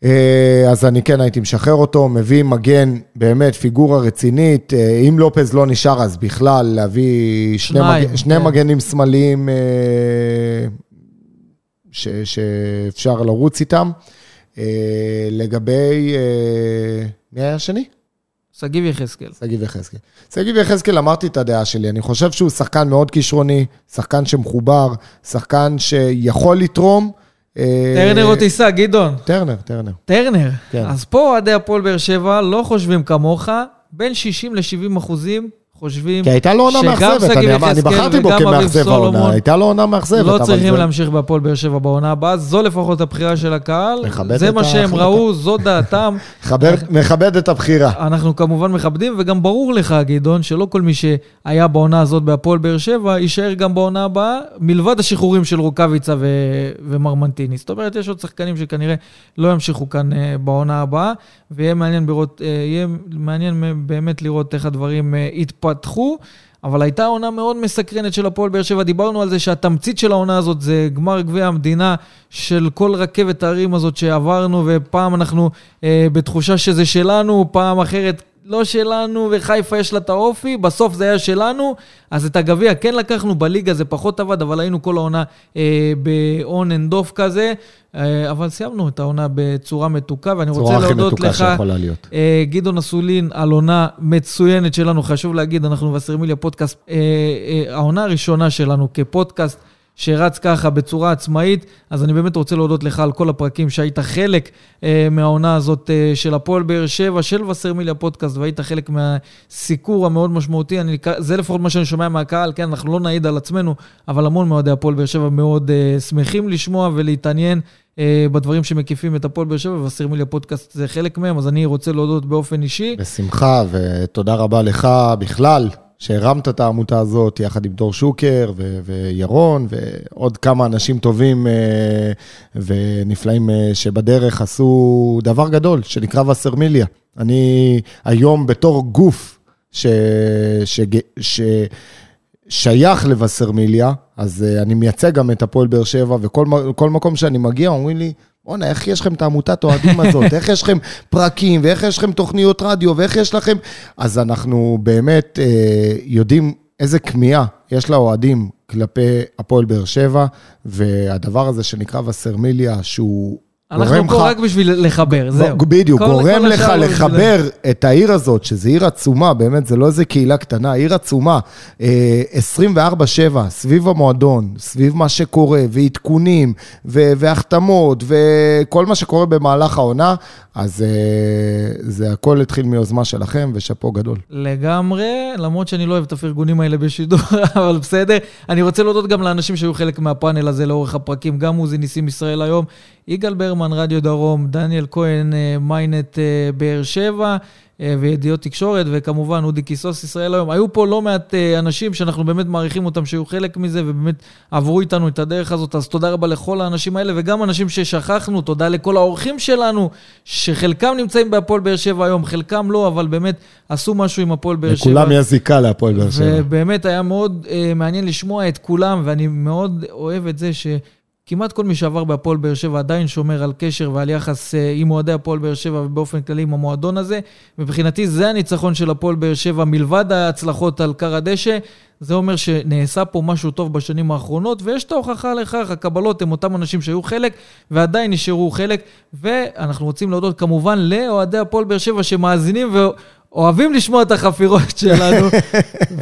אה, אז אני כן הייתי משחרר אותו, מביא מגן, באמת פיגורה רצינית. אה, אם לופז לא נשאר, אז בכלל להביא שני, מג... שני כן. מגנים שמאליים אה, ש... שאפשר לרוץ איתם. לגבי... מי היה השני? שגיב יחזקאל. שגיב יחזקאל. שגיב יחזקאל, אמרתי את הדעה שלי, אני חושב שהוא שחקן מאוד כישרוני, שחקן שמחובר, שחקן שיכול לתרום. אה, טרנר או טיסה, גדעון. טרנר, טרנר. טרנר. כן. אז פה אוהדי הפועל באר שבע לא חושבים כמוך, בין 60 ל-70 אחוזים חושבים כי הייתה לו עונה מאכזבת, אני אני בחרתי בו כמאכזב העונה, הייתה לו עונה מאכזבת. לא צריכים זה- להמשיך בהפועל באר שבע בעונה הבאה, זו לפחות הבחירה של הקהל. זה מה שהם. ראו, זו דעתם. מכבד- מכבד את הבחירה. אנחנו כמובן מכבדים, וגם ברור לך, גדעון, שלא כל מי שהיה בעונה הזאת בהפועל באר שבע, יישאר גם בעונה הבאה, מלבד השחרורים של רוקאביצה ו- ומרמנטיני. זאת אומרת, יש עוד שחקנים שכנראה לא ימשיכו כאן אה, בעונה הבאה, ויהיה מעניין, לראות, אה, מעניין באמת לראות איך הדברים אה, יתפתחו. אבל הייתה עונה מאוד מסקרנת של הפועל באר שבע. דיברנו על זה שהתמצית של העונה הזאת זה גמר גביע המדינה של כל רכבת ההרים הזאת שעברנו, ופעם אנחנו אה, בתחושה שזה שלנו, פעם אחרת לא שלנו, וחיפה יש לה את האופי, בסוף זה היה שלנו, אז את הגביע כן לקחנו, בליגה זה פחות עבד, אבל היינו כל העונה אה, ב-on and off כזה, אה, אבל סיימנו את העונה בצורה מתוקה, ואני רוצה להודות לך. אה, גדעון אסולין, על עונה מצוינת שלנו, חשוב להגיד, אנחנו וסרמיליה פודקאסט, אה, אה, העונה הראשונה שלנו כפודקאסט שרץ ככה בצורה עצמאית, אז אני באמת רוצה להודות לך על כל הפרקים שהיית חלק אה, מהעונה הזאת אה, של הפועל באר שבע, של וסרמיליה פודקאסט, והיית חלק מהסיקור המאוד משמעותי. אני, זה לפחות מה שאני שומע מהקהל, כן, אנחנו לא נעיד על עצמנו, אבל המון מאוהדי הפועל באר שבע מאוד אה, שמחים לשמוע ולהתעניין. אה, בדברים שמקיפים את הפועל באר שבע, וסרמיליה פודקאסט זה חלק מהם, אז אני רוצה להודות באופן אישי. בשמחה, ותודה רבה לך בכלל, שהרמת את העמותה הזאת יחד עם דור שוקר ו- וירון, ועוד כמה אנשים טובים אה, ונפלאים אה, שבדרך עשו דבר גדול, שנקרא וסרמיליה. אני היום בתור גוף ש... ש... ש... שייך לווסרמיליה, אז uh, אני מייצג גם את הפועל באר שבע, וכל מקום שאני מגיע אומרים לי, בואנה, איך יש לכם את העמותת אוהדים הזאת? איך יש לכם פרקים, ואיך יש לכם תוכניות רדיו, ואיך יש לכם... אז אנחנו באמת uh, יודעים איזה כמיהה יש לאוהדים כלפי הפועל באר שבע, והדבר הזה שנקרא וסרמיליה, שהוא... אנחנו פה רק בשביל לחבר, זהו. בדיוק, גורם לך לחבר את העיר הזאת, שזו עיר עצומה, באמת, זה לא איזה קהילה קטנה, עיר עצומה, אה, 24-7, סביב המועדון, סביב מה שקורה, ועדכונים, והחתמות, וכל מה שקורה במהלך העונה, אז אה, זה הכל התחיל מיוזמה שלכם, ושאפו גדול. לגמרי, למרות שאני לא אוהב את הפרגונים האלה בשידור, אבל בסדר. אני רוצה להודות גם לאנשים שהיו חלק מהפאנל הזה לאורך הפרקים, גם עוזי ניסים ישראל היום, יגאל ברמן, רדיו דרום, דניאל כהן, אה, מיינט אה, באר שבע. אה, וידיעות תקשורת, וכמובן אודי קיסוס ישראל היום. היו פה לא מעט אה, אנשים שאנחנו באמת מעריכים אותם שהיו חלק מזה, ובאמת עברו איתנו את הדרך הזאת, אז תודה רבה לכל האנשים האלה, וגם אנשים ששכחנו, תודה לכל האורחים שלנו, שחלקם נמצאים בהפועל באר שבע היום, חלקם לא, אבל באמת עשו משהו עם הפועל באר שבע. לכולם יש זיקה להפועל באר שבע. ובאמת היה מאוד uh, מעניין לשמוע את כולם, ואני מאוד אוהב את זה שכמעט כל מי שעבר בהפועל באר שבע עדיין שומר על קשר ועל יחס uh, עם אוהדי הפועל באר שבע ובאופן כללי עם המועדון הזה. מבחינתי זה הניצחון של הפועל באר שבע, מלבד ההצלחות על כר הדשא. זה אומר שנעשה פה משהו טוב בשנים האחרונות, ויש את ההוכחה לכך, הקבלות הם אותם אנשים שהיו חלק, ועדיין נשארו חלק, ואנחנו רוצים להודות כמובן לאוהדי הפועל באר שבע שמאזינים. אוהבים לשמוע את החפירות שלנו,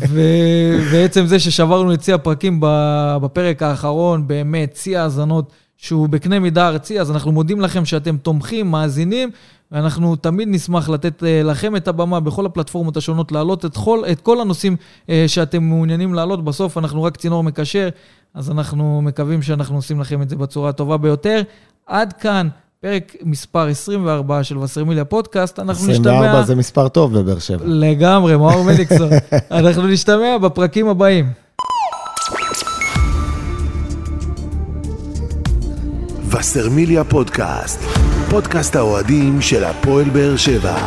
ובעצם זה ששברנו את שיא הפרקים בפרק האחרון, באמת, שיא האזנות שהוא בקנה מידה ארצי, אז אנחנו מודים לכם שאתם תומכים, מאזינים, ואנחנו תמיד נשמח לתת אה, לכם את הבמה בכל הפלטפורמות השונות, להעלות את כל, את כל הנושאים אה, שאתם מעוניינים להעלות. בסוף אנחנו רק צינור מקשר, אז אנחנו מקווים שאנחנו עושים לכם את זה בצורה הטובה ביותר. עד כאן. פרק מספר 24 של וסרמיליה פודקאסט, אנחנו נשתמע... 24 זה מספר טוב בבאר שבע. לגמרי, מאור מליקסון. אנחנו נשתמע בפרקים הבאים. וסרמיליה פודקאסט, פודקאסט האוהדים של הפועל באר שבע.